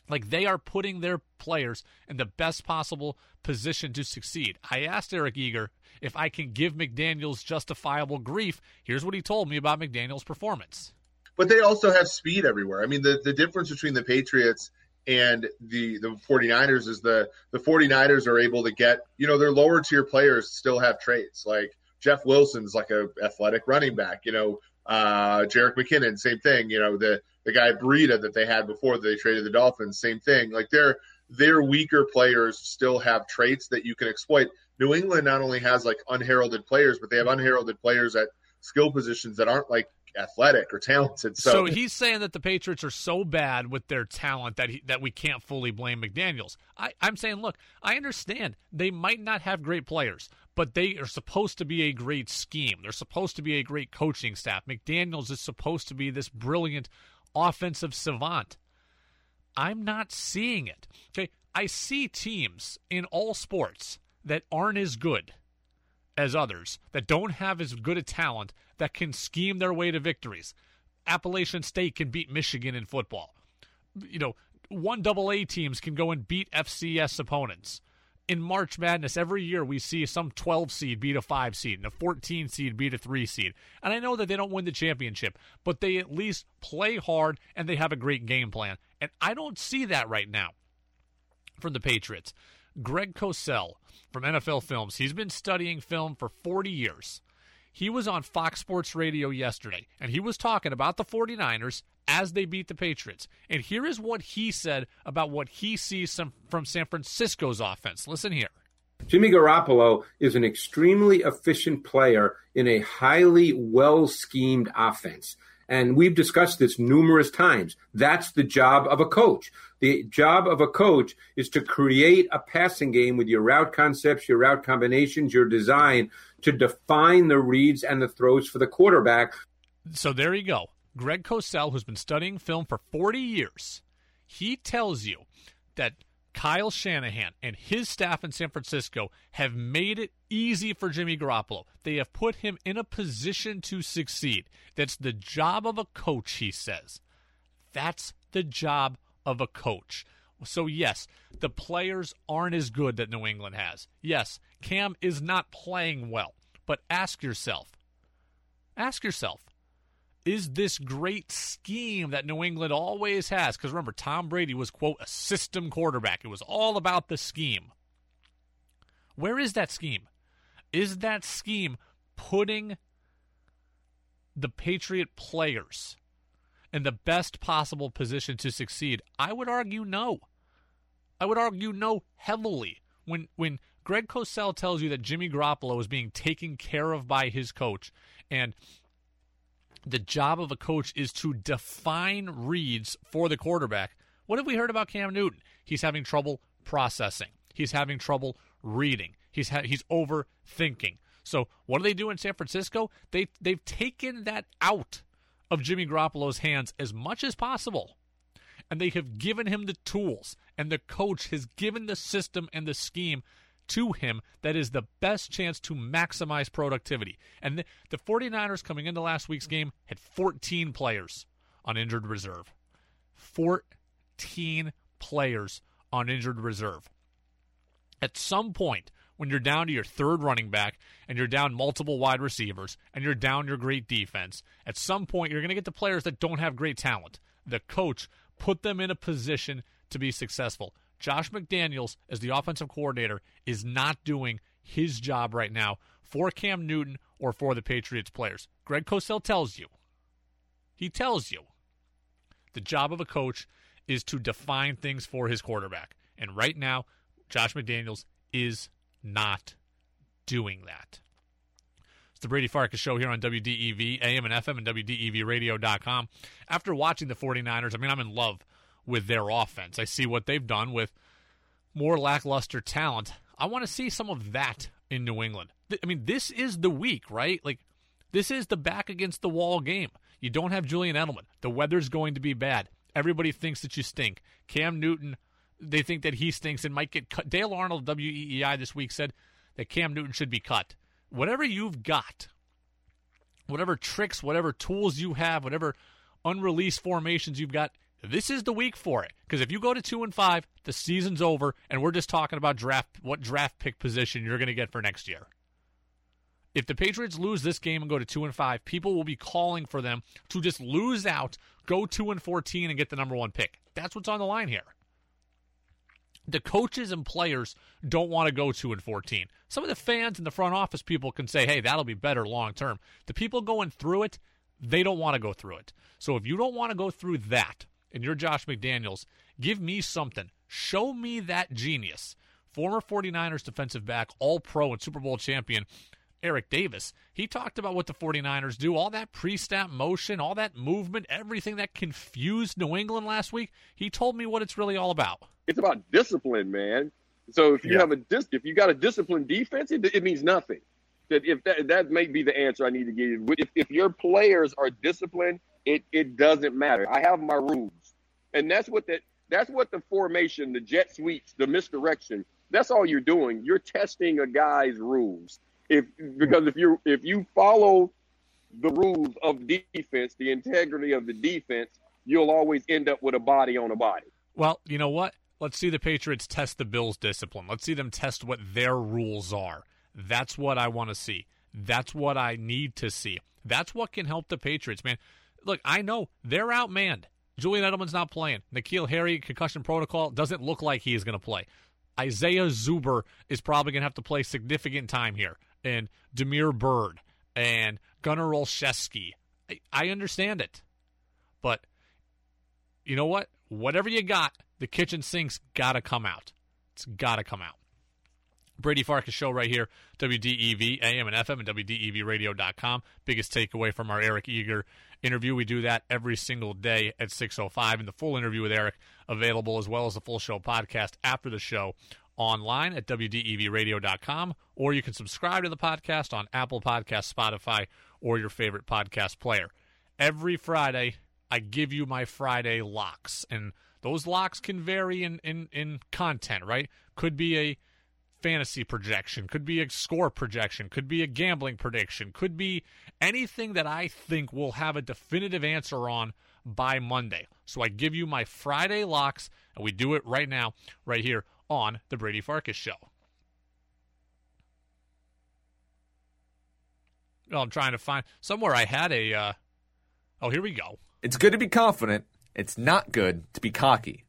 like they are putting their players in the best possible position to succeed. I asked Eric Eager if I can give McDaniels justifiable grief. Here's what he told me about McDaniels' performance.
But they also have speed everywhere. I mean, the, the difference between the Patriots and the the 49ers is the the 49ers are able to get, you know, their lower tier players still have traits. Like Jeff Wilson's like a athletic running back, you know, uh Jerick McKinnon, same thing, you know, the the guy Breida that they had before they traded the Dolphins, same thing. Like their their weaker players still have traits that you can exploit. New England not only has like unheralded players, but they have unheralded players at skill positions that aren't like athletic or talented. So,
so he's saying that the Patriots are so bad with their talent that he, that we can't fully blame McDaniels. I, I'm saying, look, I understand they might not have great players, but they are supposed to be a great scheme. They're supposed to be a great coaching staff. McDaniels is supposed to be this brilliant offensive savant. I'm not seeing it. Okay, I see teams in all sports that aren't as good as others, that don't have as good a talent, that can scheme their way to victories. Appalachian State can beat Michigan in football. You know, one double A teams can go and beat FCS opponents in March Madness, every year we see some 12 seed beat a 5 seed and a 14 seed beat a 3 seed. And I know that they don't win the championship, but they at least play hard and they have a great game plan. And I don't see that right now from the Patriots. Greg Cosell from NFL Films, he's been studying film for 40 years. He was on Fox Sports Radio yesterday, and he was talking about the 49ers as they beat the Patriots. And here is what he said about what he sees from San Francisco's offense. Listen here.
Jimmy Garoppolo is an extremely efficient player in a highly well schemed offense. And we've discussed this numerous times. That's the job of a coach. The job of a coach is to create a passing game with your route concepts, your route combinations, your design to define the reads and the throws for the quarterback.
So there you go. Greg Cosell, who's been studying film for 40 years, he tells you that Kyle Shanahan and his staff in San Francisco have made it easy for Jimmy Garoppolo. They have put him in a position to succeed. That's the job of a coach, he says. That's the job of a coach. So, yes, the players aren't as good that New England has. Yes, Cam is not playing well. But ask yourself, ask yourself, is this great scheme that New England always has. Because remember, Tom Brady was, quote, a system quarterback. It was all about the scheme. Where is that scheme? Is that scheme putting the Patriot players in the best possible position to succeed? I would argue no. I would argue no heavily. When when Greg Cosell tells you that Jimmy Garoppolo is being taken care of by his coach and the job of a coach is to define reads for the quarterback. What have we heard about Cam Newton? He's having trouble processing. He's having trouble reading. He's ha- he's overthinking. So what do they do in San Francisco? They they've taken that out of Jimmy Garoppolo's hands as much as possible. And they have given him the tools, and the coach has given the system and the scheme to him that is the best chance to maximize productivity. And the, the 49ers coming into last week's game had 14 players on injured reserve. 14 players on injured reserve. At some point, when you're down to your third running back and you're down multiple wide receivers and you're down your great defense, at some point you're going to get the players that don't have great talent. The coach put them in a position to be successful. Josh McDaniels, as the offensive coordinator, is not doing his job right now for Cam Newton or for the Patriots players. Greg Cosell tells you, he tells you, the job of a coach is to define things for his quarterback. And right now, Josh McDaniels is not doing that. It's the Brady Farkas Show here on WDEV, AM and FM, and WDEVradio.com. After watching the 49ers, I mean, I'm in love with their offense. I see what they've done with more lackluster talent. I want to see some of that in New England. I mean, this is the week, right? Like, this is the back against the wall game. You don't have Julian Edelman. The weather's going to be bad. Everybody thinks that you stink. Cam Newton, they think that he stinks and might get cut. Dale Arnold, WEEI, this week said that Cam Newton should be cut whatever you've got, whatever tricks, whatever tools you have, whatever unreleased formations you've got, this is the week for it. Because if you go to two and five, the season's over, and we're just talking about draft what draft pick position you're going to get for next year. If the Patriots lose this game and go to two and five, people will be calling for them to just lose out, go two and fourteen, and get the number one pick. That's what's on the line here the coaches and players don't want to go 2 and 14. Some of the fans and the front office people can say, "Hey, that'll be better long term." The people going through it, they don't want to go through it. So if you don't want to go through that and you're Josh McDaniels, give me something. Show me that genius. Former 49ers defensive back, all pro and Super Bowl champion Eric Davis. He talked about what the 49ers do, all that pre snap motion, all that movement, everything that confused New England last week. He told me what it's really all about.
It's about discipline, man. So if you yeah. have a dis- if you got a disciplined defense, it, it means nothing. That if that that may be the answer I need to give. If if your players are disciplined, it it doesn't matter. I have my rules, and that's what that that's what the formation, the jet sweeps, the misdirection. That's all you're doing. You're testing a guy's rules. If because if you if you follow the rules of defense, the integrity of the defense, you'll always end up with a body on a body.
Well, you know what? Let's see the Patriots test the Bills' discipline. Let's see them test what their rules are. That's what I want to see. That's what I need to see. That's what can help the Patriots, man. Look, I know they're outmanned. Julian Edelman's not playing. N'Keal Harry concussion protocol doesn't look like he is going to play. Isaiah Zuber is probably going to have to play significant time here, and Damiere Byrd and Gunnar Olszewski. I, I understand it, but you know what? Whatever you got, the kitchen sink's got to come out. It's got to come out. Brady Farkas show right here, WDEV, AM and FM, and WDEVradio.com. Biggest takeaway from our Eric Eager interview. We do that every single day at 6.05. And the full interview with Eric available as well as the full show podcast after the show online at WDEVradio.com. Or you can subscribe to the podcast on Apple Podcast, Spotify, or your favorite podcast player. Every Friday, I give you my Friday locks. And – those locks can vary in, in, in content, right? Could be a fantasy projection, could be a score projection, could be a gambling prediction, could be anything that I think will have a definitive answer on by Monday. So I give you my Friday locks, and we do it right now, right here on The Brady Farkas Show. Well, I'm trying to find somewhere I had a. Uh, oh, here we go.
It's good to be confident it's not good to be cocky.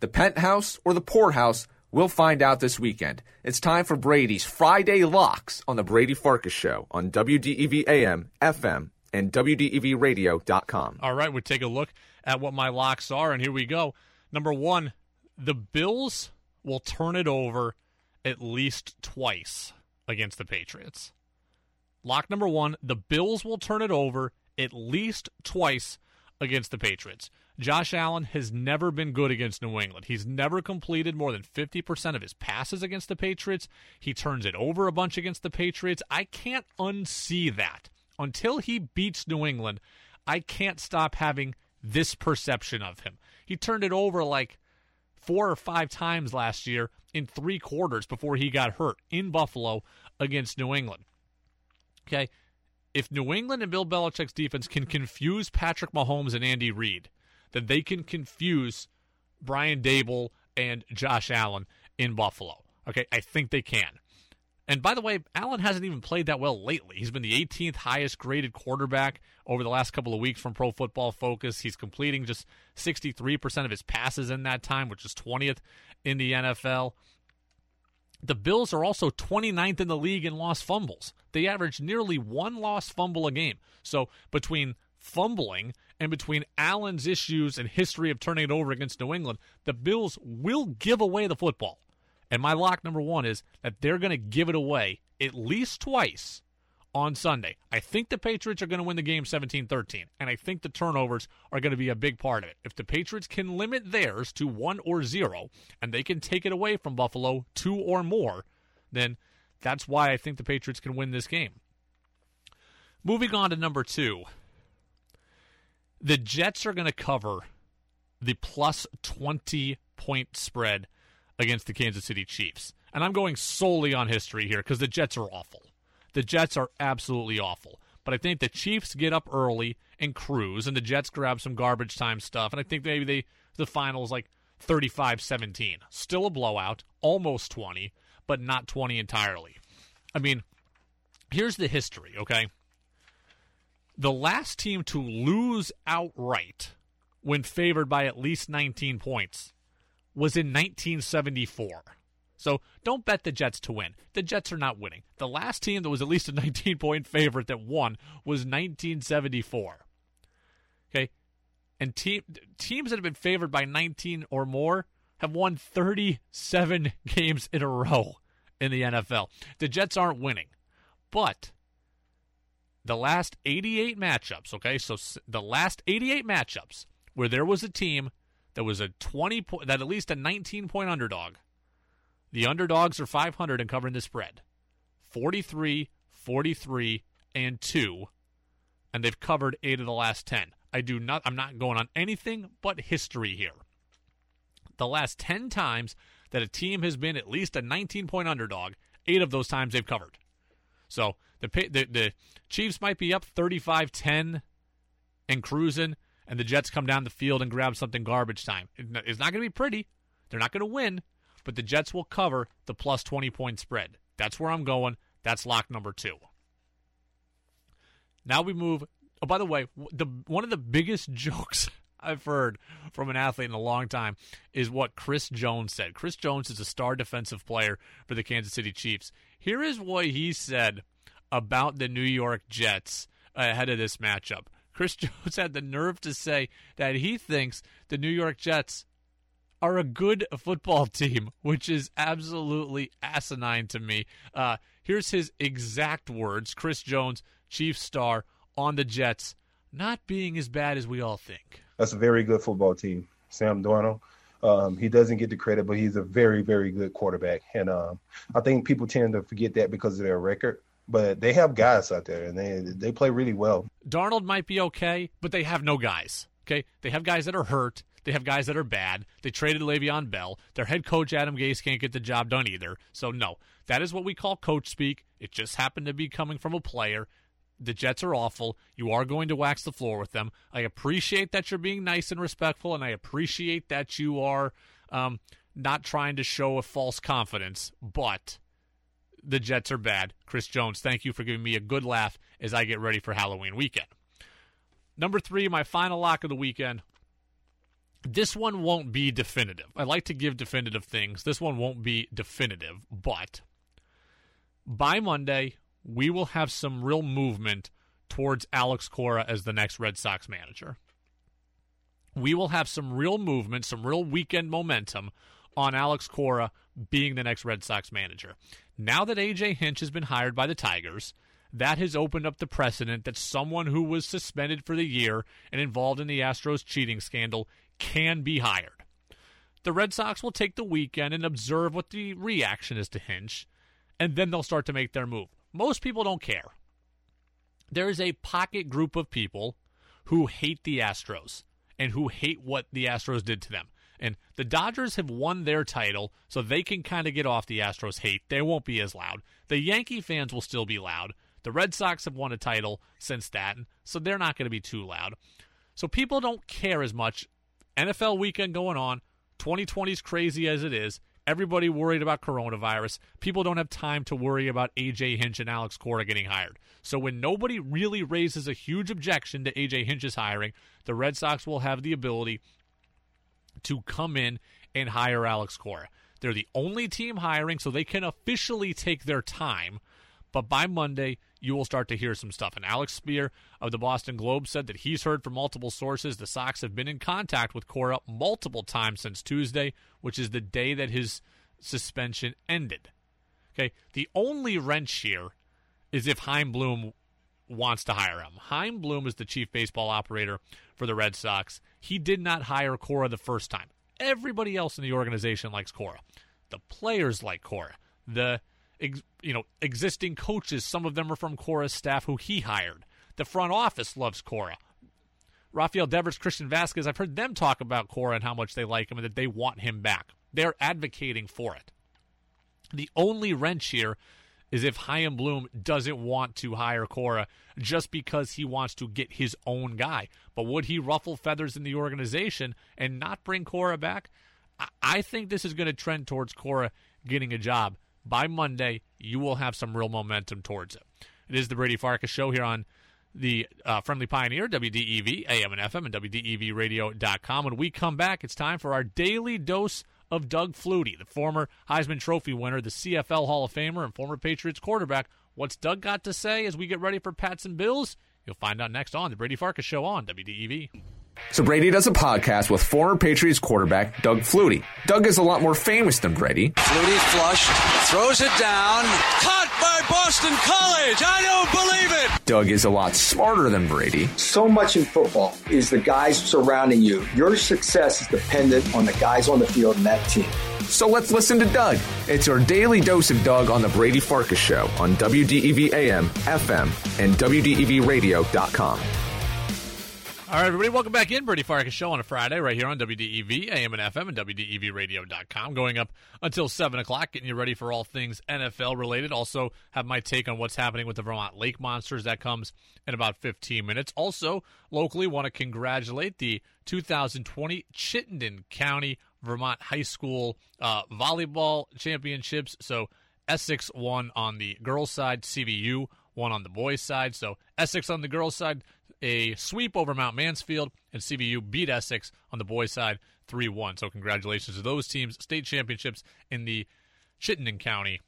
The penthouse or the poorhouse, we'll find out this weekend. It's time for Brady's Friday Locks on the Brady Farkas Show on WDEV AM, FM, and WDEVradio.com.
All right, we'll take a look at what my locks are, and here we go. Number one, the Bills will turn it over at least twice against the Patriots. Lock number one, the Bills will turn it over at least twice against the Patriots. Josh Allen has never been good against New England. He's never completed more than 50% of his passes against the Patriots. He turns it over a bunch against the Patriots. I can't unsee that. Until he beats New England, I can't stop having this perception of him. He turned it over like four or five times last year in three quarters before he got hurt in Buffalo against New England. Okay. If New England and Bill Belichick's defense can confuse Patrick Mahomes and Andy Reid, that they can confuse Brian Daboll and Josh Allen in Buffalo. Okay, I think they can. And by the way, Allen hasn't even played that well lately. He's been the 18th highest graded quarterback over the last couple of weeks from Pro Football Focus. He's completing just 63% of his passes in that time, which is 20th in the NFL. The Bills are also 29th in the league in lost fumbles. They average nearly one lost fumble a game. So between fumbling and between Allen's issues and history of turning it over against New England, the Bills will give away the football. And my lock number one is that they're going to give it away at least twice on Sunday. I think the Patriots are going to win the game 17 13, and I think the turnovers are going to be a big part of it. If the Patriots can limit theirs to one or zero, and they can take it away from Buffalo two or more, then that's why I think the Patriots can win this game. Moving on to number two. The Jets are going to cover the plus 20 point spread against the Kansas City Chiefs. And I'm going solely on history here because the Jets are awful. The Jets are absolutely awful. But I think the Chiefs get up early and cruise, and the Jets grab some garbage time stuff. And I think maybe they the final is like 35 17. Still a blowout, almost 20, but not 20 entirely. I mean, here's the history, okay? The last team to lose outright when favored by at least 19 points was in 1974. So don't bet the Jets to win. The Jets are not winning. The last team that was at least a 19 point favorite that won was 1974. Okay? And team, teams that have been favored by 19 or more have won 37 games in a row in the NFL. The Jets aren't winning. But the last 88 matchups, okay? So the last 88 matchups where there was a team that was a 20 point, that at least a 19 point underdog the underdogs are 500 and covering the spread. 43, 43, and 2. And they've covered 8 of the last 10. I do not I'm not going on anything but history here. The last 10 times that a team has been at least a 19 point underdog, 8 of those times they've covered. So, the the, the Chiefs might be up 35-10 and cruising and the Jets come down the field and grab something garbage time. It's not going to be pretty. They're not going to win, but the Jets will cover the plus 20 point spread. That's where I'm going. That's lock number two. Now we move. Oh, by the way, the one of the biggest jokes I've heard from an athlete in a long time is what Chris Jones said. Chris Jones is a star defensive player for the Kansas City Chiefs. Here is what he said about the New York Jets ahead of this matchup. Chris Jones had the nerve to say that he thinks the New York Jets are a good football team, which is absolutely asinine to me. Uh, here's his exact words Chris Jones, chief star on the Jets, not being as bad as we all think.
That's a very good football team. Sam Darnold. Um, he doesn't get the credit, but he's a very, very good quarterback. And um, I think people tend to forget that because of their record. But they have guys out there, and they they play really well.
Darnold might be okay, but they have no guys. Okay, they have guys that are hurt. They have guys that are bad. They traded Le'Veon Bell. Their head coach Adam Gase can't get the job done either. So no, that is what we call coach speak. It just happened to be coming from a player. The Jets are awful. You are going to wax the floor with them. I appreciate that you're being nice and respectful, and I appreciate that you are um, not trying to show a false confidence. But the Jets are bad. Chris Jones, thank you for giving me a good laugh as I get ready for Halloween weekend. Number three, my final lock of the weekend this one won't be definitive. I like to give definitive things. This one won't be definitive, but by Monday, we will have some real movement towards Alex Cora as the next Red Sox manager. We will have some real movement, some real weekend momentum on Alex Cora being the next Red Sox manager. Now that AJ Hinch has been hired by the Tigers, that has opened up the precedent that someone who was suspended for the year and involved in the Astros cheating scandal can be hired. The Red Sox will take the weekend and observe what the reaction is to Hinch, and then they'll start to make their move. Most people don't care. There is a pocket group of people who hate the Astros and who hate what the Astros did to them. And the Dodgers have won their title, so they can kind of get off the Astros hate. They won't be as loud. The Yankee fans will still be loud. The Red Sox have won a title since that, so they're not going to be too loud. So people don't care as much NFL weekend going on. 2020 is crazy as it is. Everybody worried about coronavirus. People don't have time to worry about AJ Hinch and Alex Cora getting hired. So when nobody really raises a huge objection to AJ Hinch's hiring, the Red Sox will have the ability to come in and hire Alex Cora. They're the only team hiring, so they can officially take their time. But by Monday, you will start to hear some stuff. And Alex Speier of the Boston Globe said that he's heard from multiple sources the Sox have been in contact with Cora multiple times since Tuesday, which is the day that his suspension ended. Okay, the only wrench here is if Chaim Bloom wants to hire him. Chaim Bloom is the chief baseball operator for the Red Sox. He did not hire Cora the first time. Everybody else in the organization likes Cora. The players like Cora. The ex, you know existing coaches, some of them are from Cora's staff who he hired. The front office loves Cora. Rafael Devers, Christian Vasquez, I've heard them talk about Cora and how much they like him and that they want him back. They're advocating for it. The only wrench here is if Chaim Bloom doesn't want to hire Cora just because he wants to get his own guy. But would he ruffle feathers in the organization and not bring Cora back? I think this is going to trend towards Cora getting a job. By Monday, you will have some real momentum towards it. It is the Brady Farkas show here on the uh, Friendly Pioneer, WDEV, AM and FM, and WDEVradio.com. When we come back, it's time for our daily dose of Doug Flutie, the former Heisman Trophy winner, the CFL Hall of Famer, and former Patriots quarterback. What's Doug got to say as we get ready for Pats and Bills? You'll find out next on the Brady Farkas Show on WDEV.
So Brady does a podcast with former Patriots quarterback Doug Flutie. Doug is a lot more famous than Brady.
Flutie flushed, throws it down, caught by Boston College. I don't believe it.
Doug is a lot smarter than Brady.
So much in football is the guys surrounding you. Your success is dependent on the guys on the field and that team.
So let's listen to Doug. It's our daily dose of Doug on the Brady Farkas Show on WDEV AM, FM, and WDEVradio.com.
All right, everybody, welcome back in. Brady Farkas Show on a Friday right here on WDEV, AM and FM, and WDEVradio.com. Going up until 7 o'clock, getting you ready for all things NFL related. Also, have my take on what's happening with the Vermont Lake Monsters. That comes in about 15 minutes. Also, locally, want to congratulate the 2020 Chittenden County Vermont High School uh, Volleyball Championships. So, Essex won on the girls' side, CVU won on the boys' side. So, Essex on the girls' side, a sweep over Mount Mansfield, and CVU beat Essex on the boys' side 3 1. So, congratulations to those teams. State championships in the Chittenden County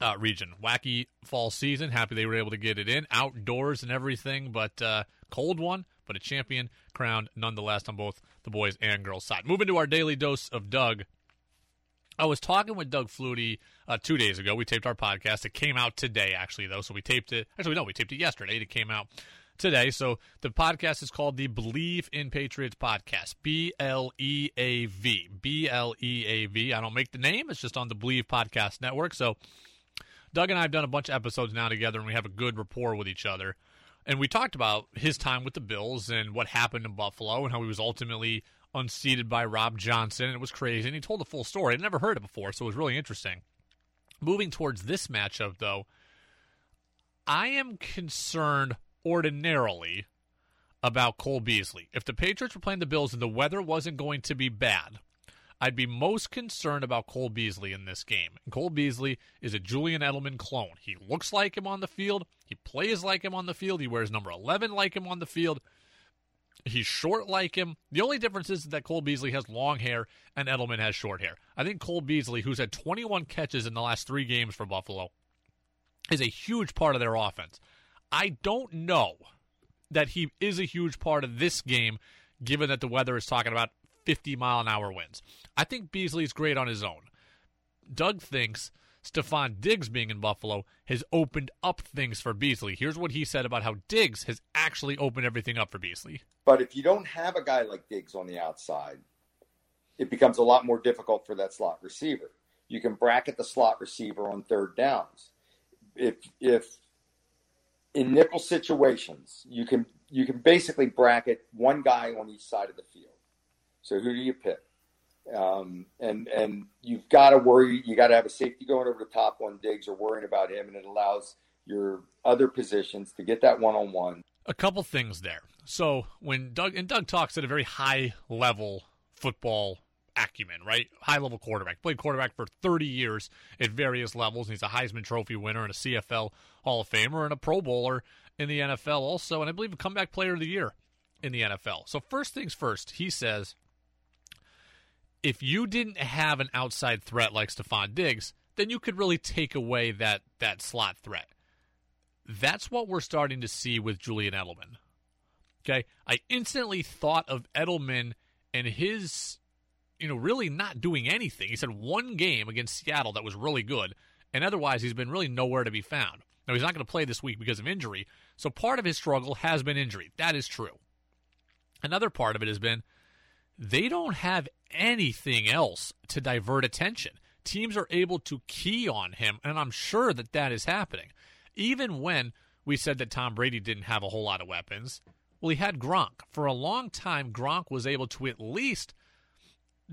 uh, region. Wacky fall season. Happy they were able to get it in outdoors and everything, but uh, cold one, but a champion crowned nonetheless on both the boys and girls side. Moving to our daily dose of Doug. I was talking with Doug Flutie uh, two days ago. We taped our podcast. It came out today, actually, though. So we taped it. Actually, no, we taped it yesterday. It came out today. So the podcast is called the Bleav in Patriots podcast. B L E A V. B L E A V. I don't make the name. It's just on the Bleav Podcast Network. So Doug and I have done a bunch of episodes now together, and we have a good rapport with each other. And we talked about his time with the Bills and what happened in Buffalo and how he was ultimately unseated by Rob Johnson. And it was crazy. And he told the full story. I'd never heard it before, so it was really interesting. Moving towards this matchup, though, I am concerned ordinarily about Cole Beasley. If the Patriots were playing the Bills and the weather wasn't going to be bad, I'd be most concerned about Cole Beasley in this game. And Cole Beasley is a Julian Edelman clone. He looks like him on the field. He plays like him on the field. He wears number 11 like him on the field. He's short like him. The only difference is that Cole Beasley has long hair and Edelman has short hair. I think Cole Beasley, who's had 21 catches in the last three games for Buffalo, is a huge part of their offense. I don't know that he is a huge part of this game, given that the weather is talking about 50 mile an hour winds. I think Beasley's great on his own. Doug thinks Stefon Diggs being in Buffalo has opened up things for Beasley. Here's what he said about how Diggs has actually opened everything up for Beasley.
But if you don't have a guy like Diggs on the outside, it becomes a lot more difficult for that slot receiver. You can bracket the slot receiver on third downs. If if in nickel situations, you can you can basically bracket one guy on each side of the field. So who do you pick? Um, and and you've got to worry. You got to have a safety going over the top one. Diggs or worrying about him, and it allows your other positions to get that one on one.
A couple things there. So when Doug and Doug talks at a very high level football acumen, right? High level quarterback. Played quarterback for 30 years at various levels. And he's a Heisman Trophy winner and a CFL Hall of Famer and a Pro Bowler in the NFL also. And I believe a comeback player of the year in the NFL. So, first things first, he says if you didn't have an outside threat like Stefon Diggs, then you could really take away that, that slot threat. That's what we're starting to see with Julian Edelman. Okay. I instantly thought of Edelman and his you know, really not doing anything. He had one game against Seattle that was really good, and otherwise he's been really nowhere to be found. Now, he's not going to play this week because of injury. So part of his struggle has been injury. That is true. Another part of it has been they don't have anything else to divert attention. Teams are able to key on him, and I'm sure that that is happening. Even when we said that Tom Brady didn't have a whole lot of weapons, well, he had Gronk. For a long time, Gronk was able to at least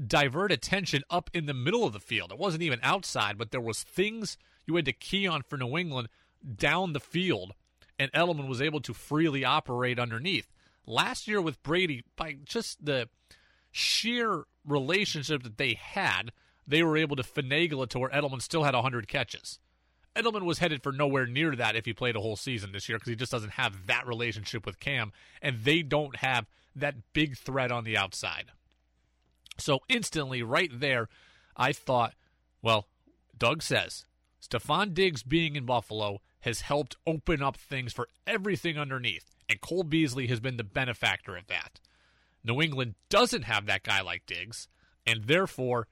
divert attention up in the middle of the field. It wasn't even outside, but there was things you had to key on for New England down the field, and Edelman was able to freely operate underneath. Last year with Brady, by just the sheer relationship that they had, they were able to finagle it to where Edelman still had 100 catches. Edelman was headed for nowhere near that if he played a whole season this year because he just doesn't have that relationship with Cam, and they don't have that big threat on the outside. So instantly, right there, I thought, well, Doug says Stefon Diggs being in Buffalo has helped open up things for everything underneath, and Cole Beasley has been the benefactor of that. New England doesn't have that guy like Diggs, and therefore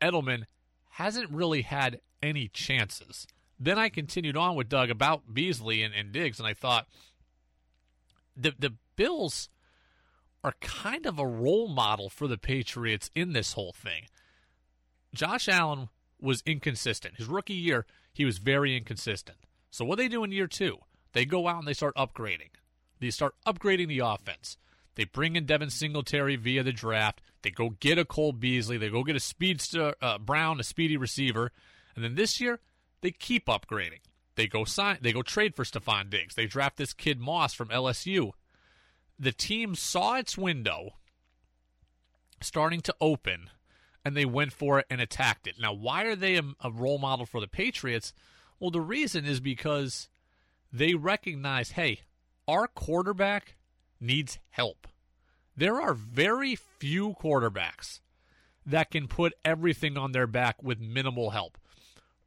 Edelman hasn't really had any chances. Then I continued on with Doug about Beasley and, and Diggs, and I thought the the Bills are kind of a role model for the Patriots in this whole thing. Josh Allen was inconsistent. His rookie year, he was very inconsistent. So what they do in year two? They go out and they start upgrading. They start upgrading the offense. They bring in Devin Singletary via the draft. They go get a Cole Beasley. They go get a speedster uh, Brown, a speedy receiver, and then this year they keep upgrading. They go sign. They go trade for Stefon Diggs. They draft this kid Moss from LSU. The team saw its window starting to open, and they went for it and attacked it. Now, why are they a, a role model for the Patriots? Well, the reason is because they recognize, hey, our quarterback needs help. There are very few quarterbacks that can put everything on their back with minimal help.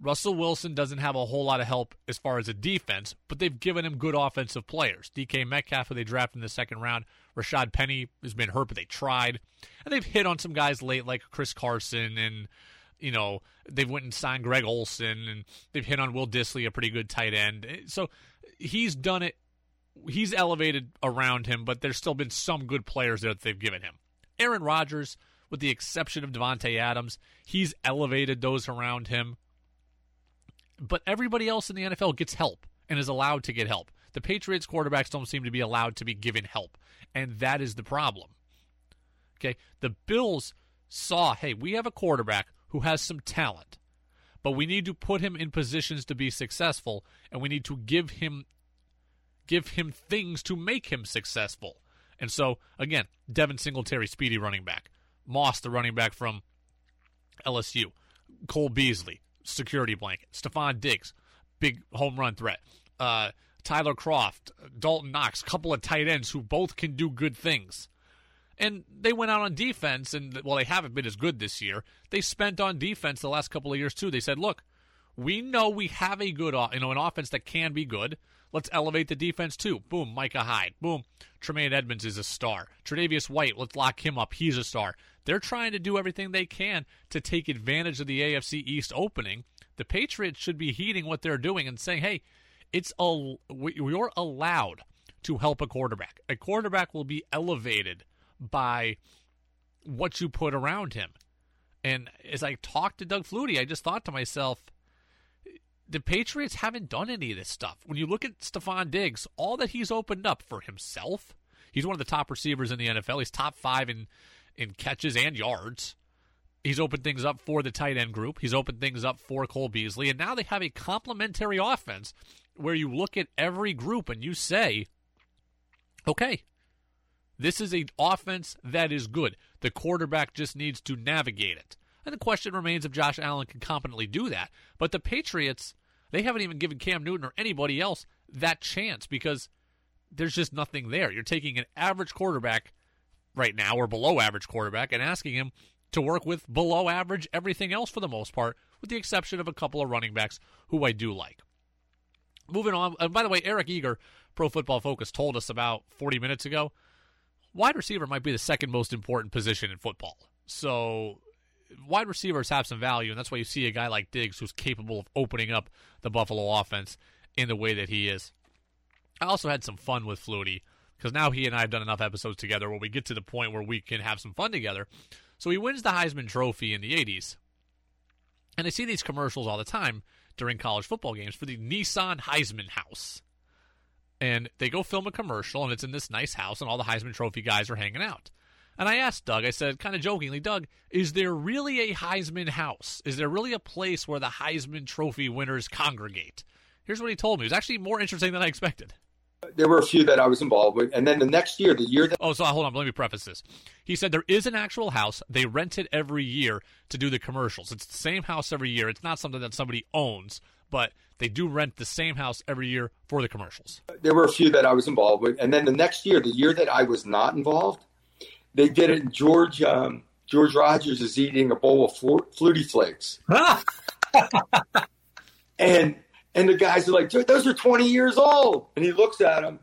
Russell Wilson doesn't have a whole lot of help as far as a defense, but they've given him good offensive players. DK Metcalf, who they drafted in the second round, Rashaad Penny has been hurt, but they tried, and they've hit on some guys late like Chris Carson, and you know they've went and signed Greg Olsen, and they've hit on Will Dissly, a pretty good tight end. So he's done it. He's elevated around him, but there's still been some good players there that they've given him. Aaron Rodgers, with the exception of Davante Adams, he's elevated those around him but everybody else in the NFL gets help and is allowed to get help. The Patriots quarterbacks don't seem to be allowed to be given help, and that is the problem. Okay, the Bills saw, hey, we have a quarterback who has some talent, but we need to put him in positions to be successful, and we need to give him give him things to make him successful. And so, again, Devin Singletary, speedy running back, Moss, the running back from LSU, Cole Beasley, security blanket. Stefon Diggs, big home run threat. Uh, Tyler Kroft, Dawson Knox, couple of tight ends who both can do good things. And they went out on defense, and well, they haven't been as good this year. They spent on defense the last couple of years too. They said, "Look, we know we have a good, you know, an offense that can be good. Let's elevate the defense too. Boom, Micah Hyde. Boom, Tremaine Edmunds is a star. Tre'Davious White, let's lock him up. He's a star. They're trying to do everything they can to take advantage of the AFC East opening. The Patriots should be heeding what they're doing and saying, "Hey, it's a you're allowed to help a quarterback. A quarterback will be elevated by what you put around him." And as I talked to Doug Flutie, I just thought to myself, the Patriots haven't done any of this stuff. When you look at Stefon Diggs, all that he's opened up for himself, he's one of the top receivers in the NFL. He's top five in in catches and yards. He's opened things up for the tight end group. He's opened things up for Cole Beasley. And now they have a complementary offense where you look at every group and you say, okay, this is an offense that is good. The quarterback just needs to navigate it. And the question remains if Josh Allen can competently do that. But the Patriots, they haven't even given Cam Newton or anybody else that chance because there's just nothing there. You're taking an average quarterback right now or below average quarterback and asking him to work with below average everything else for the most part, with the exception of a couple of running backs who I do like. Moving on, and by the way, Eric Eager, Pro Football Focus, told us about 40 minutes ago wide receiver might be the second most important position in football. So wide receivers have some value, and that's why you see a guy like Diggs who's capable of opening up the Buffalo offense. in the way that he is. I also had some fun with Flutie because now he and I have done enough episodes together where we get to the point where we can have some fun together. So he wins the Heisman Trophy in the 80s. And I see these commercials all the time during college football games for the Nissan Heisman House. And they go film a commercial, and it's in this nice house, and all the Heisman Trophy guys are hanging out. And I asked Doug, I said, kind of jokingly, Doug, is there really a Heisman house? Is there really a place where the Heisman Trophy winners congregate? Here's what he told me. It was actually more interesting than I expected.
There were a few that I was involved with. And then the next year, the year that.
Oh, so hold on. Let me preface this. He said there is an actual house. They rent it every year to do the commercials. It's the same house every year. It's not something that somebody owns, but they do rent the same house every year for the commercials.
There were a few that I was involved with. And then the next year, the year that I was not involved, they did it. George um, George Rogers is eating a bowl of fl- Flutie Flakes, and and the guys are like, "Those are twenty years old," and he looks at them,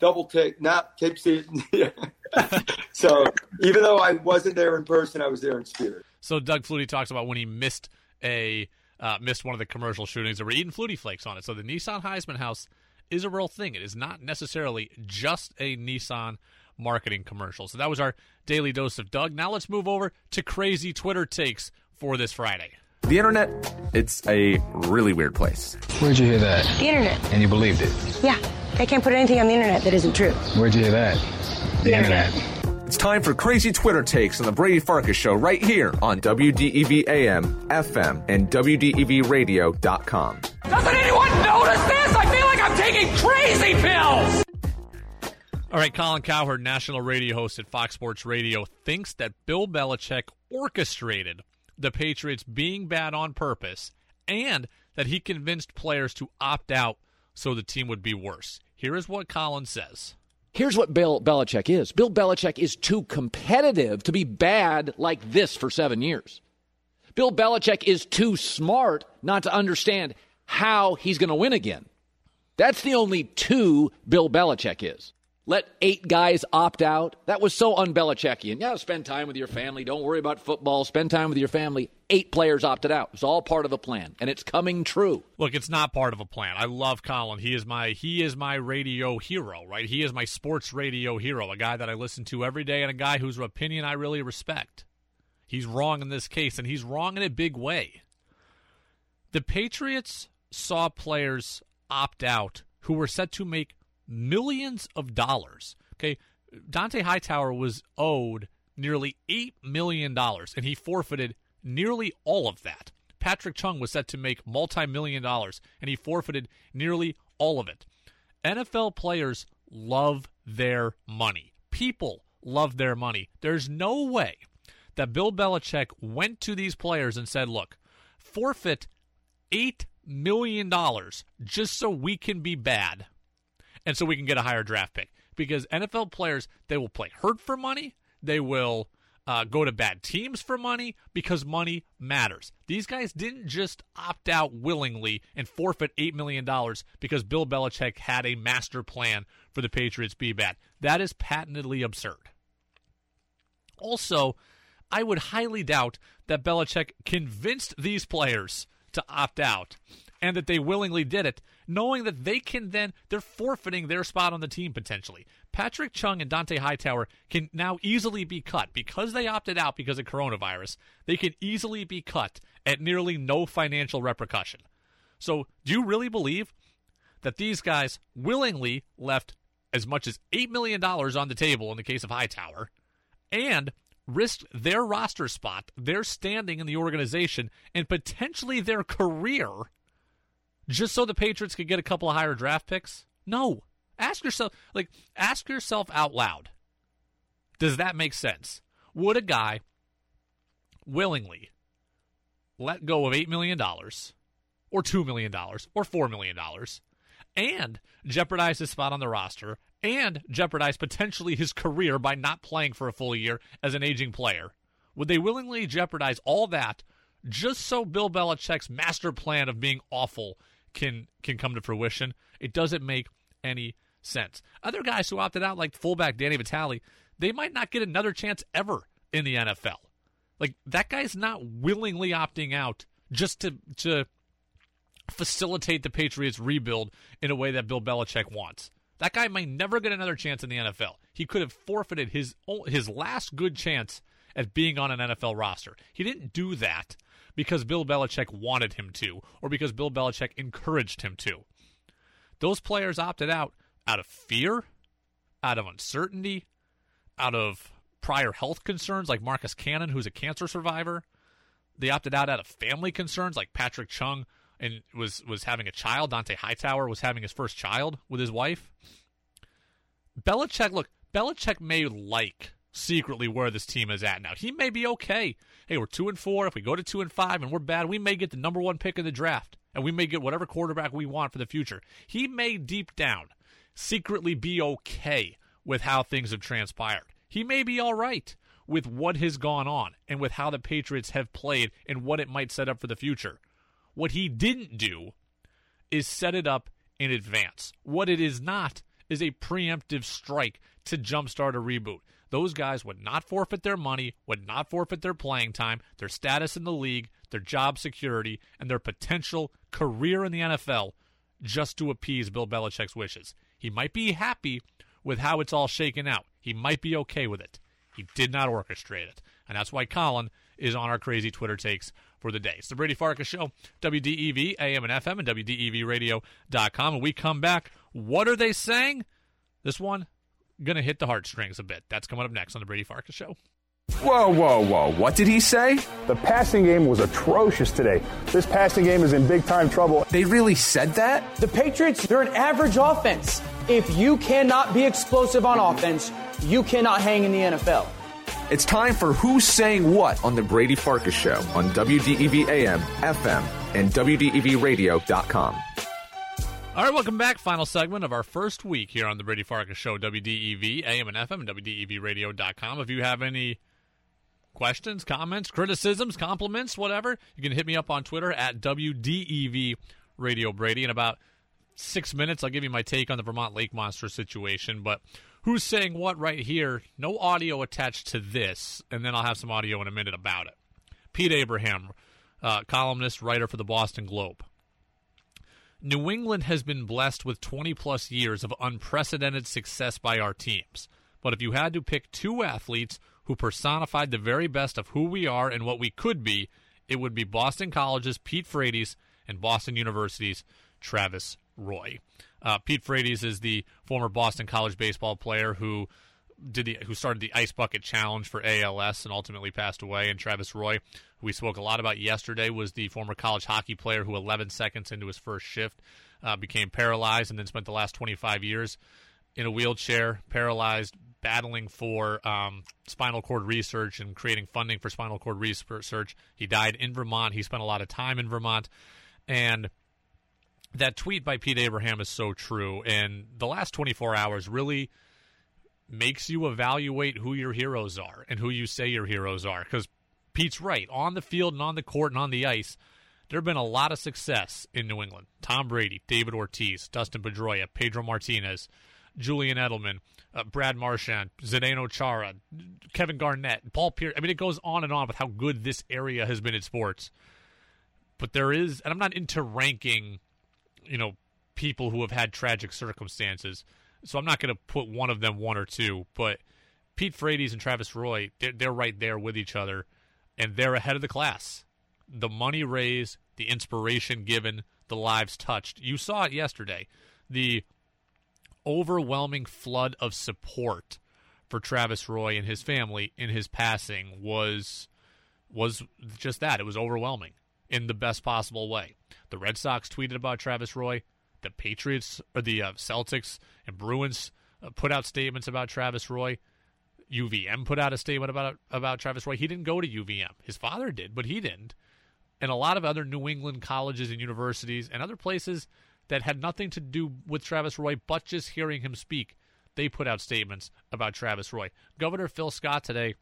double take, not takes it. so even though I wasn't there in person, I was there in spirit.
So Doug Flutie talks about when he missed a uh, missed one of the commercial shootings that were eating Flutie Flakes on it. So the Nissan Heisman House is a real thing. It is not necessarily just a Nissan marketing commercial. So that was our daily dose of Doug. Now let's move over to crazy Twitter takes for this Friday.
The internet, it's a really weird place.
Where'd you hear that?
The internet.
And you believed it?
Yeah. They can't put anything on the internet that isn't true.
Where'd you hear that? The,
The
internet.
internet.
It's time for crazy Twitter takes on the Brady Farkas Show right here on WDEV AM, FM, and WDEVradio.com.
Doesn't anyone notice this? I feel like I'm taking crazy pills!
All right, Colin Cowherd, national radio host at Fox Sports Radio, thinks that Bill Belichick orchestrated the Patriots being bad on purpose and that he convinced players to opt out so the team would be worse. Here is what Colin says.
Here's what Bill Belichick is Bill Belichick is too competitive to be bad like this for seven years. Bill Belichick is too smart not to understand how he's going to win again. That's the only two Bill Belichick is. Let eight guys opt out. That was so un Belichickian. Yeah, spend time with your family. Don't worry about football. Spend time with your family. Eight players opted out. It's all part of a plan, and it's coming true.
Look, it's not part of a plan. I love Colin. He is my he is my radio hero, right? He is my sports radio hero, a guy that I listen to every day and a guy whose opinion I really respect. He's wrong in this case, and he's wrong in a big way. The Patriots saw players opt out who were set to make millions of dollars. Okay, Dont'a Hightower was owed nearly eight million dollars, and he forfeited nearly all of that. Patrick Chung was set to make multi-million dollars, and he forfeited nearly all of it. NFL players love their money. People love their money. There's no way that Bill Belichick went to these players and said, "Look, forfeit eight million dollars just so we can be bad." And so we can get a higher draft pick. Because NFL players, they will play hurt for money. They will uh, go to bad teams for money because money matters. These guys didn't just opt out willingly and forfeit $8 million because Bill Belichick had a master plan for the Patriots be bad. That is patently absurd. Also, I would highly doubt that Belichick convinced these players to opt out and that they willingly did it, knowing that they can then, they're forfeiting their spot on the team potentially. Patrick Chung and Dont'a Hightower can now easily be cut because they opted out because of coronavirus. They can easily be cut at nearly no financial repercussion. So, do you really believe that these guys willingly left as much as $8 million on the table in the case of Hightower and risked their roster spot, their standing in the organization, and potentially their career just so the Patriots could get a couple of higher draft picks? No. Ask yourself, like, ask yourself out loud. Does that make sense? Would a guy willingly let go of $8 million or $2 million or $4 million and jeopardize his spot on the roster and jeopardize potentially his career by not playing for a full year as an aging player? Would they willingly jeopardize all that just so Bill Belichick's master plan of being awful can can come to fruition? It doesn't make any sense. Other guys who opted out, like fullback Danny Vitale, they might not get another chance ever in the NFL. Like that guy's not willingly opting out just to to facilitate the Patriots rebuild in a way that Bill Belichick wants. That guy may never get another chance in the NFL. He could have forfeited his his last good chance at being on an NFL roster. He didn't do that because Bill Belichick wanted him to or because Bill Belichick encouraged him to. Those players opted out out of fear, out of uncertainty, out of prior health concerns like Marcus Cannon who's a cancer survivor. They opted out out of family concerns like Patrick Chung and was was having a child. Dont'a Hightower was having his first child with his wife. Belichick, look, Belichick may like secretly where this team is at now. He may be okay. Hey, we're two and four. If we go to two and five and we're bad, we may get the number one pick in the draft, and we may get whatever quarterback we want for the future. He may deep down secretly be okay with how things have transpired. He may be all right with what has gone on and with how the Patriots have played and what it might set up for the future. What he didn't do is set it up in advance. What it is not is a preemptive strike to jumpstart a reboot. Those guys would not forfeit their money, would not forfeit their playing time, their status in the league, their job security, and their potential career in the NFL just to appease Bill Belichick's wishes. He might be happy with how it's all shaken out. He might be okay with it. He did not orchestrate it. And that's why Colin is on our crazy Twitter takes for the day. It's the Brady Farkas Show, WDEV, AM and FM, and WDEVradio.com. And we come back. What are they saying? This one, going to hit the heartstrings a bit. That's coming up next on the Brady Farkas Show.
Whoa, whoa, whoa. What did he say?
The passing game was atrocious today. This passing game is in big time trouble.
They really said that?
The Patriots, they're an average offense. If you cannot be explosive on offense, you cannot hang in the NFL.
It's time for Who's Saying What on The Brady Farkas Show on WDEV AM, FM, and WDEVradio.com.
All right, welcome back. Final segment of our first week here on The Brady Farkas Show, WDEV AM and FM, and WDEVradio.com. If you have any questions, comments, criticisms, compliments, whatever, you can hit me up on Twitter at WDEV Radio Brady. In about six minutes, I'll give you my take on the Vermont Lake Monster situation. But who's saying what right here? No audio attached to this, and then I'll have some audio in a minute about it. Pete Abraham, uh, columnist, writer for the Boston Globe. New England has been blessed with 20 plus years of unprecedented success by our teams. But if you had to pick two athletes who personified the very best of who we are and what we could be, it would be Boston College's Pete Frates and Boston University's Travis Roy. Uh, Pete Frates is the former Boston College baseball player who did the who started the Ice Bucket Challenge for ALS and ultimately passed away. And Travis Roy, who we spoke a lot about yesterday, was the former college hockey player who, 11 seconds into his first shift, uh, became paralyzed and then spent the last 25 years in a wheelchair, paralyzed, battling for um, spinal cord research and creating funding for spinal cord research. He died in Vermont. He spent a lot of time in Vermont, and that tweet by Pete Abraham is so true. And the last 24 hours really makes you evaluate who your heroes are and who you say your heroes are. Because Pete's right. On the field and on the court and on the ice, there have been a lot of success in New England. Tom Brady, David Ortiz, Dustin Pedroia, Pedro Martinez, Julian Edelman, uh, Brad Marchand, Zdeno Chara, Kevin Garnett, Paul Pierce. I mean, it goes on and on with how good this area has been in sports. But there is, and I'm not into ranking – you know, people who have had tragic circumstances. So I'm not going to put one of them one or two, but Pete Frates and Travis Roy, they're, they're right there with each other, and they're ahead of the class. The money raised, the inspiration given, the lives touched. You saw it yesterday. The overwhelming flood of support for Travis Roy and his family in his passing was was just that. It was overwhelming in the best possible way. The Red Sox tweeted about Travis Roy. The Patriots or the uh, Celtics and Bruins uh, put out statements about Travis Roy. UVM put out a statement about about Travis Roy. He didn't go to UVM. His father did, but he didn't. And a lot of other New England colleges and universities and other places that had nothing to do with Travis Roy, but just hearing him speak, they put out statements about Travis Roy. Governor Phil Scott today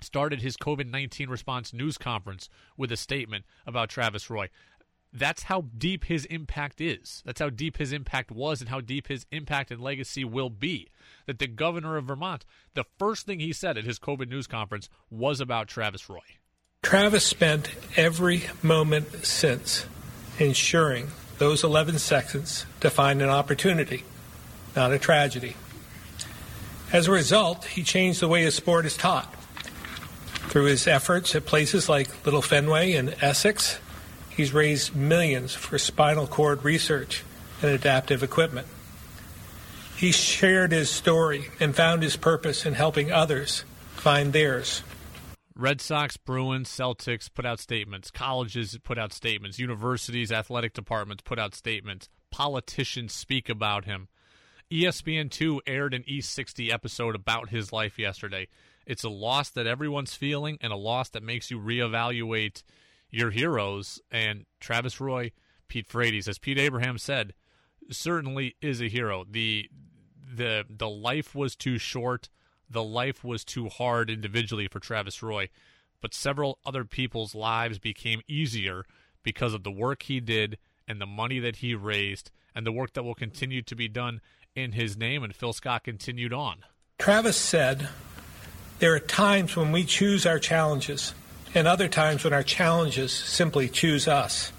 started his COVID 19 response news conference with a statement about Travis Roy. That's how deep his impact is. That's how deep his impact was and how deep his impact and legacy will be. That the governor of Vermont, the first thing he said at his COVID news conference was about Travis Roy.
Travis spent every moment since ensuring those 11 seconds define an opportunity, not a tragedy. As a result, he changed the way his sport is taught. Through his efforts at places like Little Fenway and Essex, he's raised millions for spinal cord research and adaptive equipment. He shared his story and found his purpose in helping others find theirs.
Red Sox, Bruins, Celtics put out statements. Colleges put out statements. Universities, athletic departments put out statements. Politicians speak about him. ESPN2 aired an E60 episode about his life yesterday. It's a loss that everyone's feeling and a loss that makes you reevaluate your heroes. And Travis Roy, Pete Frates, as Pete Abraham said, certainly is a hero. The the the life was too short. The life was too hard individually for Travis Roy, but several other people's lives became easier because of the work he did and the money that he raised and the work that will continue to be done in his name. And Phil Scott continued on.
Travis said, There are times when we choose our challenges, and other times when our challenges simply choose us.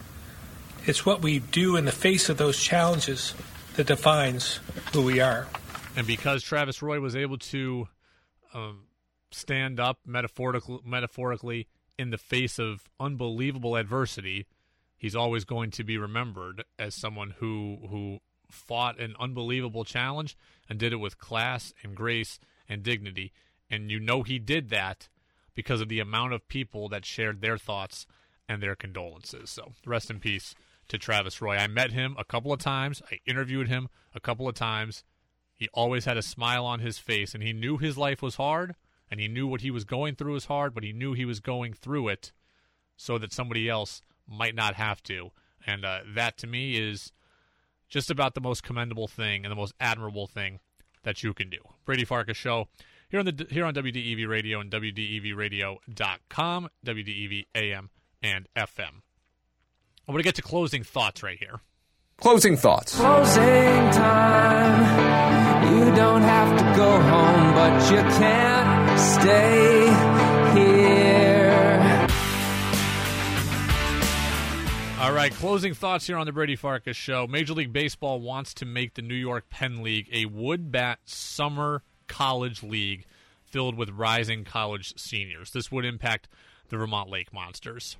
It's what we do in the face of those challenges that defines who we are.
And because Travis Roy was able to um, stand up metaphorically, metaphorically in the face of unbelievable adversity, he's always going to be remembered as someone who who fought an unbelievable challenge and did it with class and grace and dignity. And you know he did that because of the amount of people that shared their thoughts and their condolences. So rest in peace to Travis Roy. I met him a couple of times. I interviewed him a couple of times. He always had a smile on his face, and he knew his life was hard, and he knew what he was going through was hard, but he knew he was going through it so that somebody else might not have to. And uh, that to me is just about the most commendable thing and the most admirable thing that you can do. Brady Farkas Show here on the here on WDEV Radio and WDEVRadio.com, WDEV AM and FM. I want to get to closing thoughts right here.
Closing thoughts.
Closing time. You don't have to go home, but you can't stay here.
All right, closing thoughts here on the Brady Farkas Show. Major League Baseball wants to make the New York Penn League a wood bat summer college league filled with rising college seniors. This would impact the Vermont Lake Monsters.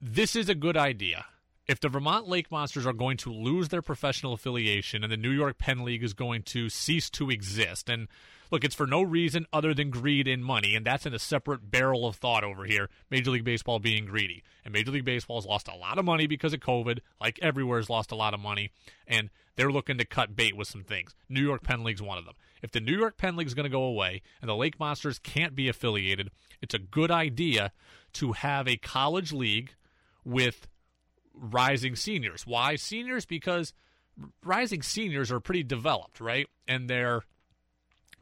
This is a good idea if the Vermont Lake Monsters are going to lose their professional affiliation and the New York Penn League is going to cease to exist, and look, it's for no reason other than greed and money, and that's in a separate barrel of thought over here. Major League Baseball being greedy, and Major League Baseball has lost a lot of money because of COVID, like everywhere has lost a lot of money, and they're looking to cut bait with some things. New York Penn League's one of them. If the New York Penn League is going to go away and the Lake Monsters can't be affiliated, it's a good idea to have a college league with rising seniors. Why seniors? Because rising seniors are pretty developed, right? And they're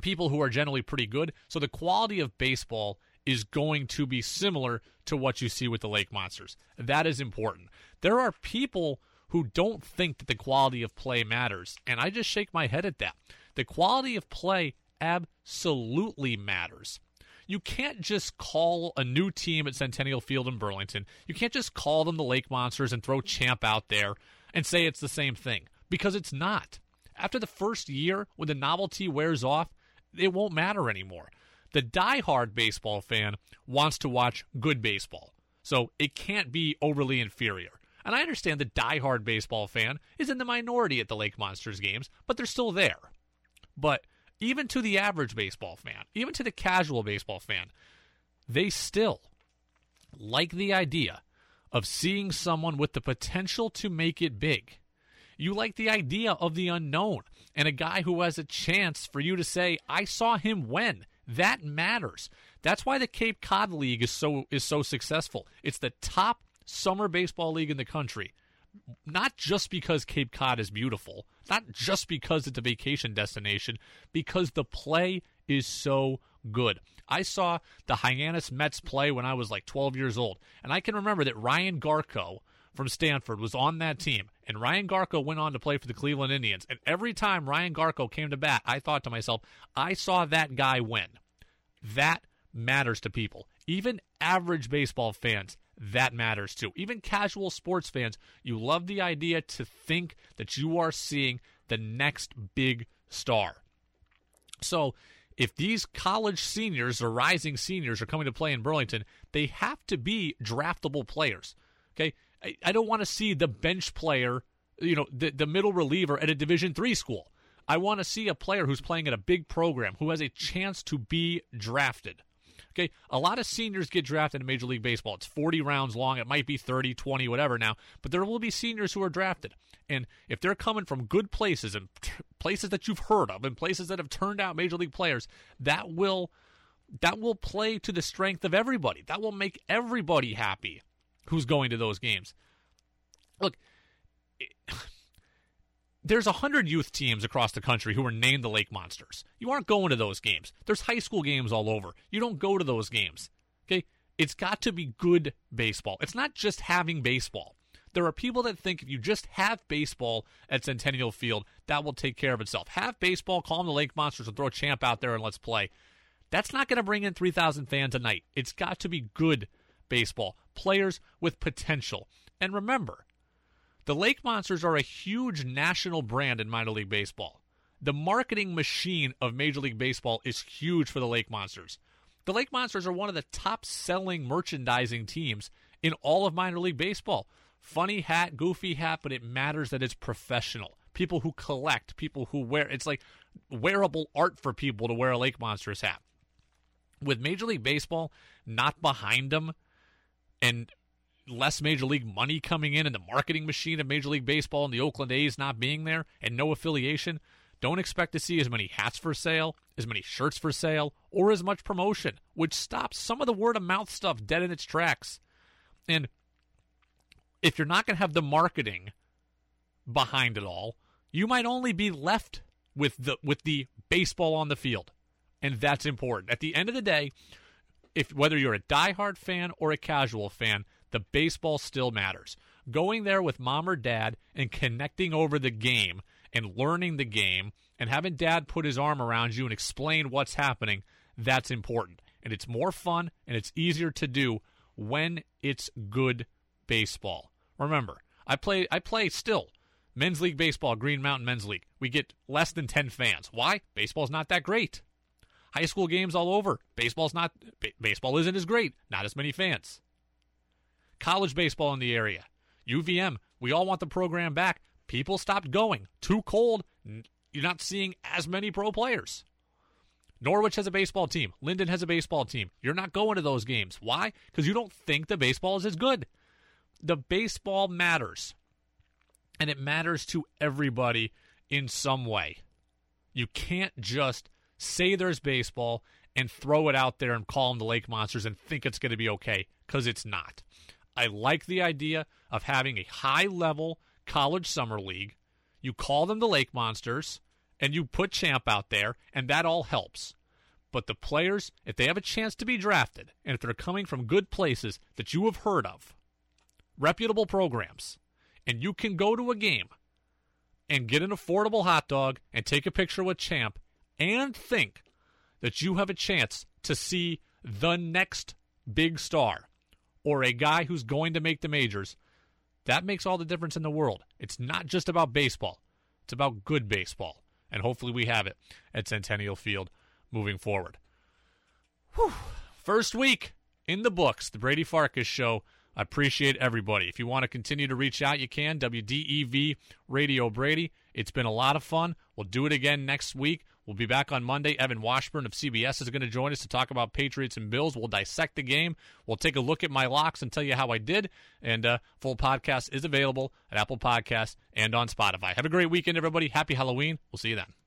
people who are generally pretty good. So the quality of baseball is going to be similar to what you see with the Lake Monsters. That is important. There are people who don't think that the quality of play matters, and I just shake my head at that. The quality of play absolutely matters. You can't just call a new team at Centennial Field in Burlington. You can't just call them the Lake Monsters and throw Champ out there and say it's the same thing because it's not. After the first year, when the novelty wears off, it won't matter anymore. The die-hard baseball fan wants to watch good baseball, so it can't be overly inferior. And I understand the die-hard baseball fan is in the minority at the Lake Monsters games, but they're still there. But even to the average baseball fan, even to the casual baseball fan, they still like the idea of seeing someone with the potential to make it big. You like the idea of the unknown and a guy who has a chance for you to say, I saw him when. That matters. That's why the Cape Cod League is so is so successful. It's the top summer baseball league in the country not just because Cape Cod is beautiful, not just because it's a vacation destination, because the play is so good. I saw the Hyannis Mets play when I was like 12 years old, and I can remember that Ryan Garko from Stanford was on that team, and Ryan Garko went on to play for the Cleveland Indians. And every time Ryan Garko came to bat, I thought to myself, I saw that guy win. That matters to people. Even average baseball fans, that matters too. Even casual sports fans, you love the idea to think that you are seeing the next big star. So, if these college seniors or rising seniors are coming to play in Burlington, they have to be draftable players. Okay, I, I don't want to see the bench player, you know, the the middle reliever at a Division three school. I want to see a player who's playing at a big program who has a chance to be drafted. Okay, a lot of seniors get drafted in Major League Baseball. It's 40 rounds long. It might be 30, 20, whatever now, but there will be seniors who are drafted. And if they're coming from good places and places that you've heard of and places that have turned out Major League players, that will that will play to the strength of everybody. That will make everybody happy who's going to those games. Look, there's a hundred youth teams across the country who are named the Lake Monsters. You aren't going to those games. There's high school games all over. You don't go to those games. Okay? It's got to be good baseball. It's not just having baseball. There are people that think if you just have baseball at Centennial Field, that will take care of itself. Have baseball, call them the Lake Monsters, and throw a champ out there and let's play. That's not going to bring in 3,000 fans a night. It's got to be good baseball, players with potential. And remember, the Lake Monsters are a huge national brand in minor league baseball. The marketing machine of Major League Baseball is huge for the Lake Monsters. The Lake Monsters are one of the top selling merchandising teams in all of minor league baseball. Funny hat, goofy hat, but it matters that it's professional. People who collect, people who wear it's like wearable art for people to wear a Lake Monsters hat. With Major League Baseball not behind them and less major league money coming in and the marketing machine of Major League Baseball and the Oakland A's not being there and no affiliation, don't expect to see as many hats for sale, as many shirts for sale, or as much promotion, which stops some of the word of mouth stuff dead in its tracks. And if you're not going to have the marketing behind it all, you might only be left with the with the baseball on the field. And that's important. At the end of the day, if whether you're a diehard fan or a casual fan, the baseball still matters. Going there with mom or dad and connecting over the game and learning the game and having dad put his arm around you and explain what's happening, that's important. And it's more fun and it's easier to do when it's good baseball. Remember, I play I play still men's league baseball, Green Mountain Men's League. We get less than 10 fans. Why? Baseball's not that great. High school games all over. Baseball's not baseball isn't as great. Not as many fans college baseball in the area. UVM, we all want the program back. People stopped going. Too cold. You're not seeing as many pro players. Norwich has a baseball team. Lyndon has a baseball team. You're not going to those games. Why? Because you don't think the baseball is as good. The baseball matters. And it matters to everybody in some way. You can't just say there's baseball and throw it out there and call them the Lake Monsters and think it's going to be okay because it's not. I like the idea of having a high level college summer league. You call them the Lake Monsters and you put Champ out there, and that all helps. But the players, if they have a chance to be drafted, and if they're coming from good places that you have heard of, reputable programs, and you can go to a game and get an affordable hot dog and take a picture with Champ and think that you have a chance to see the next big star or a guy who's going to make the majors, that makes all the difference in the world. It's not just about baseball, it's about good baseball. And hopefully we have it at Centennial Field moving forward. Whew. First week in the books, the Brady Farkas Show. I appreciate everybody. If you want to continue to reach out, you can. WDEV Radio Brady. It's been a lot of fun. We'll do it again next week. We'll be back on Monday. Evan Washburn of CBS is going to join us to talk about Patriots and Bills. We'll dissect the game. We'll take a look at my locks and tell you how I did. And uh, full podcast is available at Apple Podcasts and on Spotify. Have a great weekend, everybody. Happy Halloween. We'll see you then.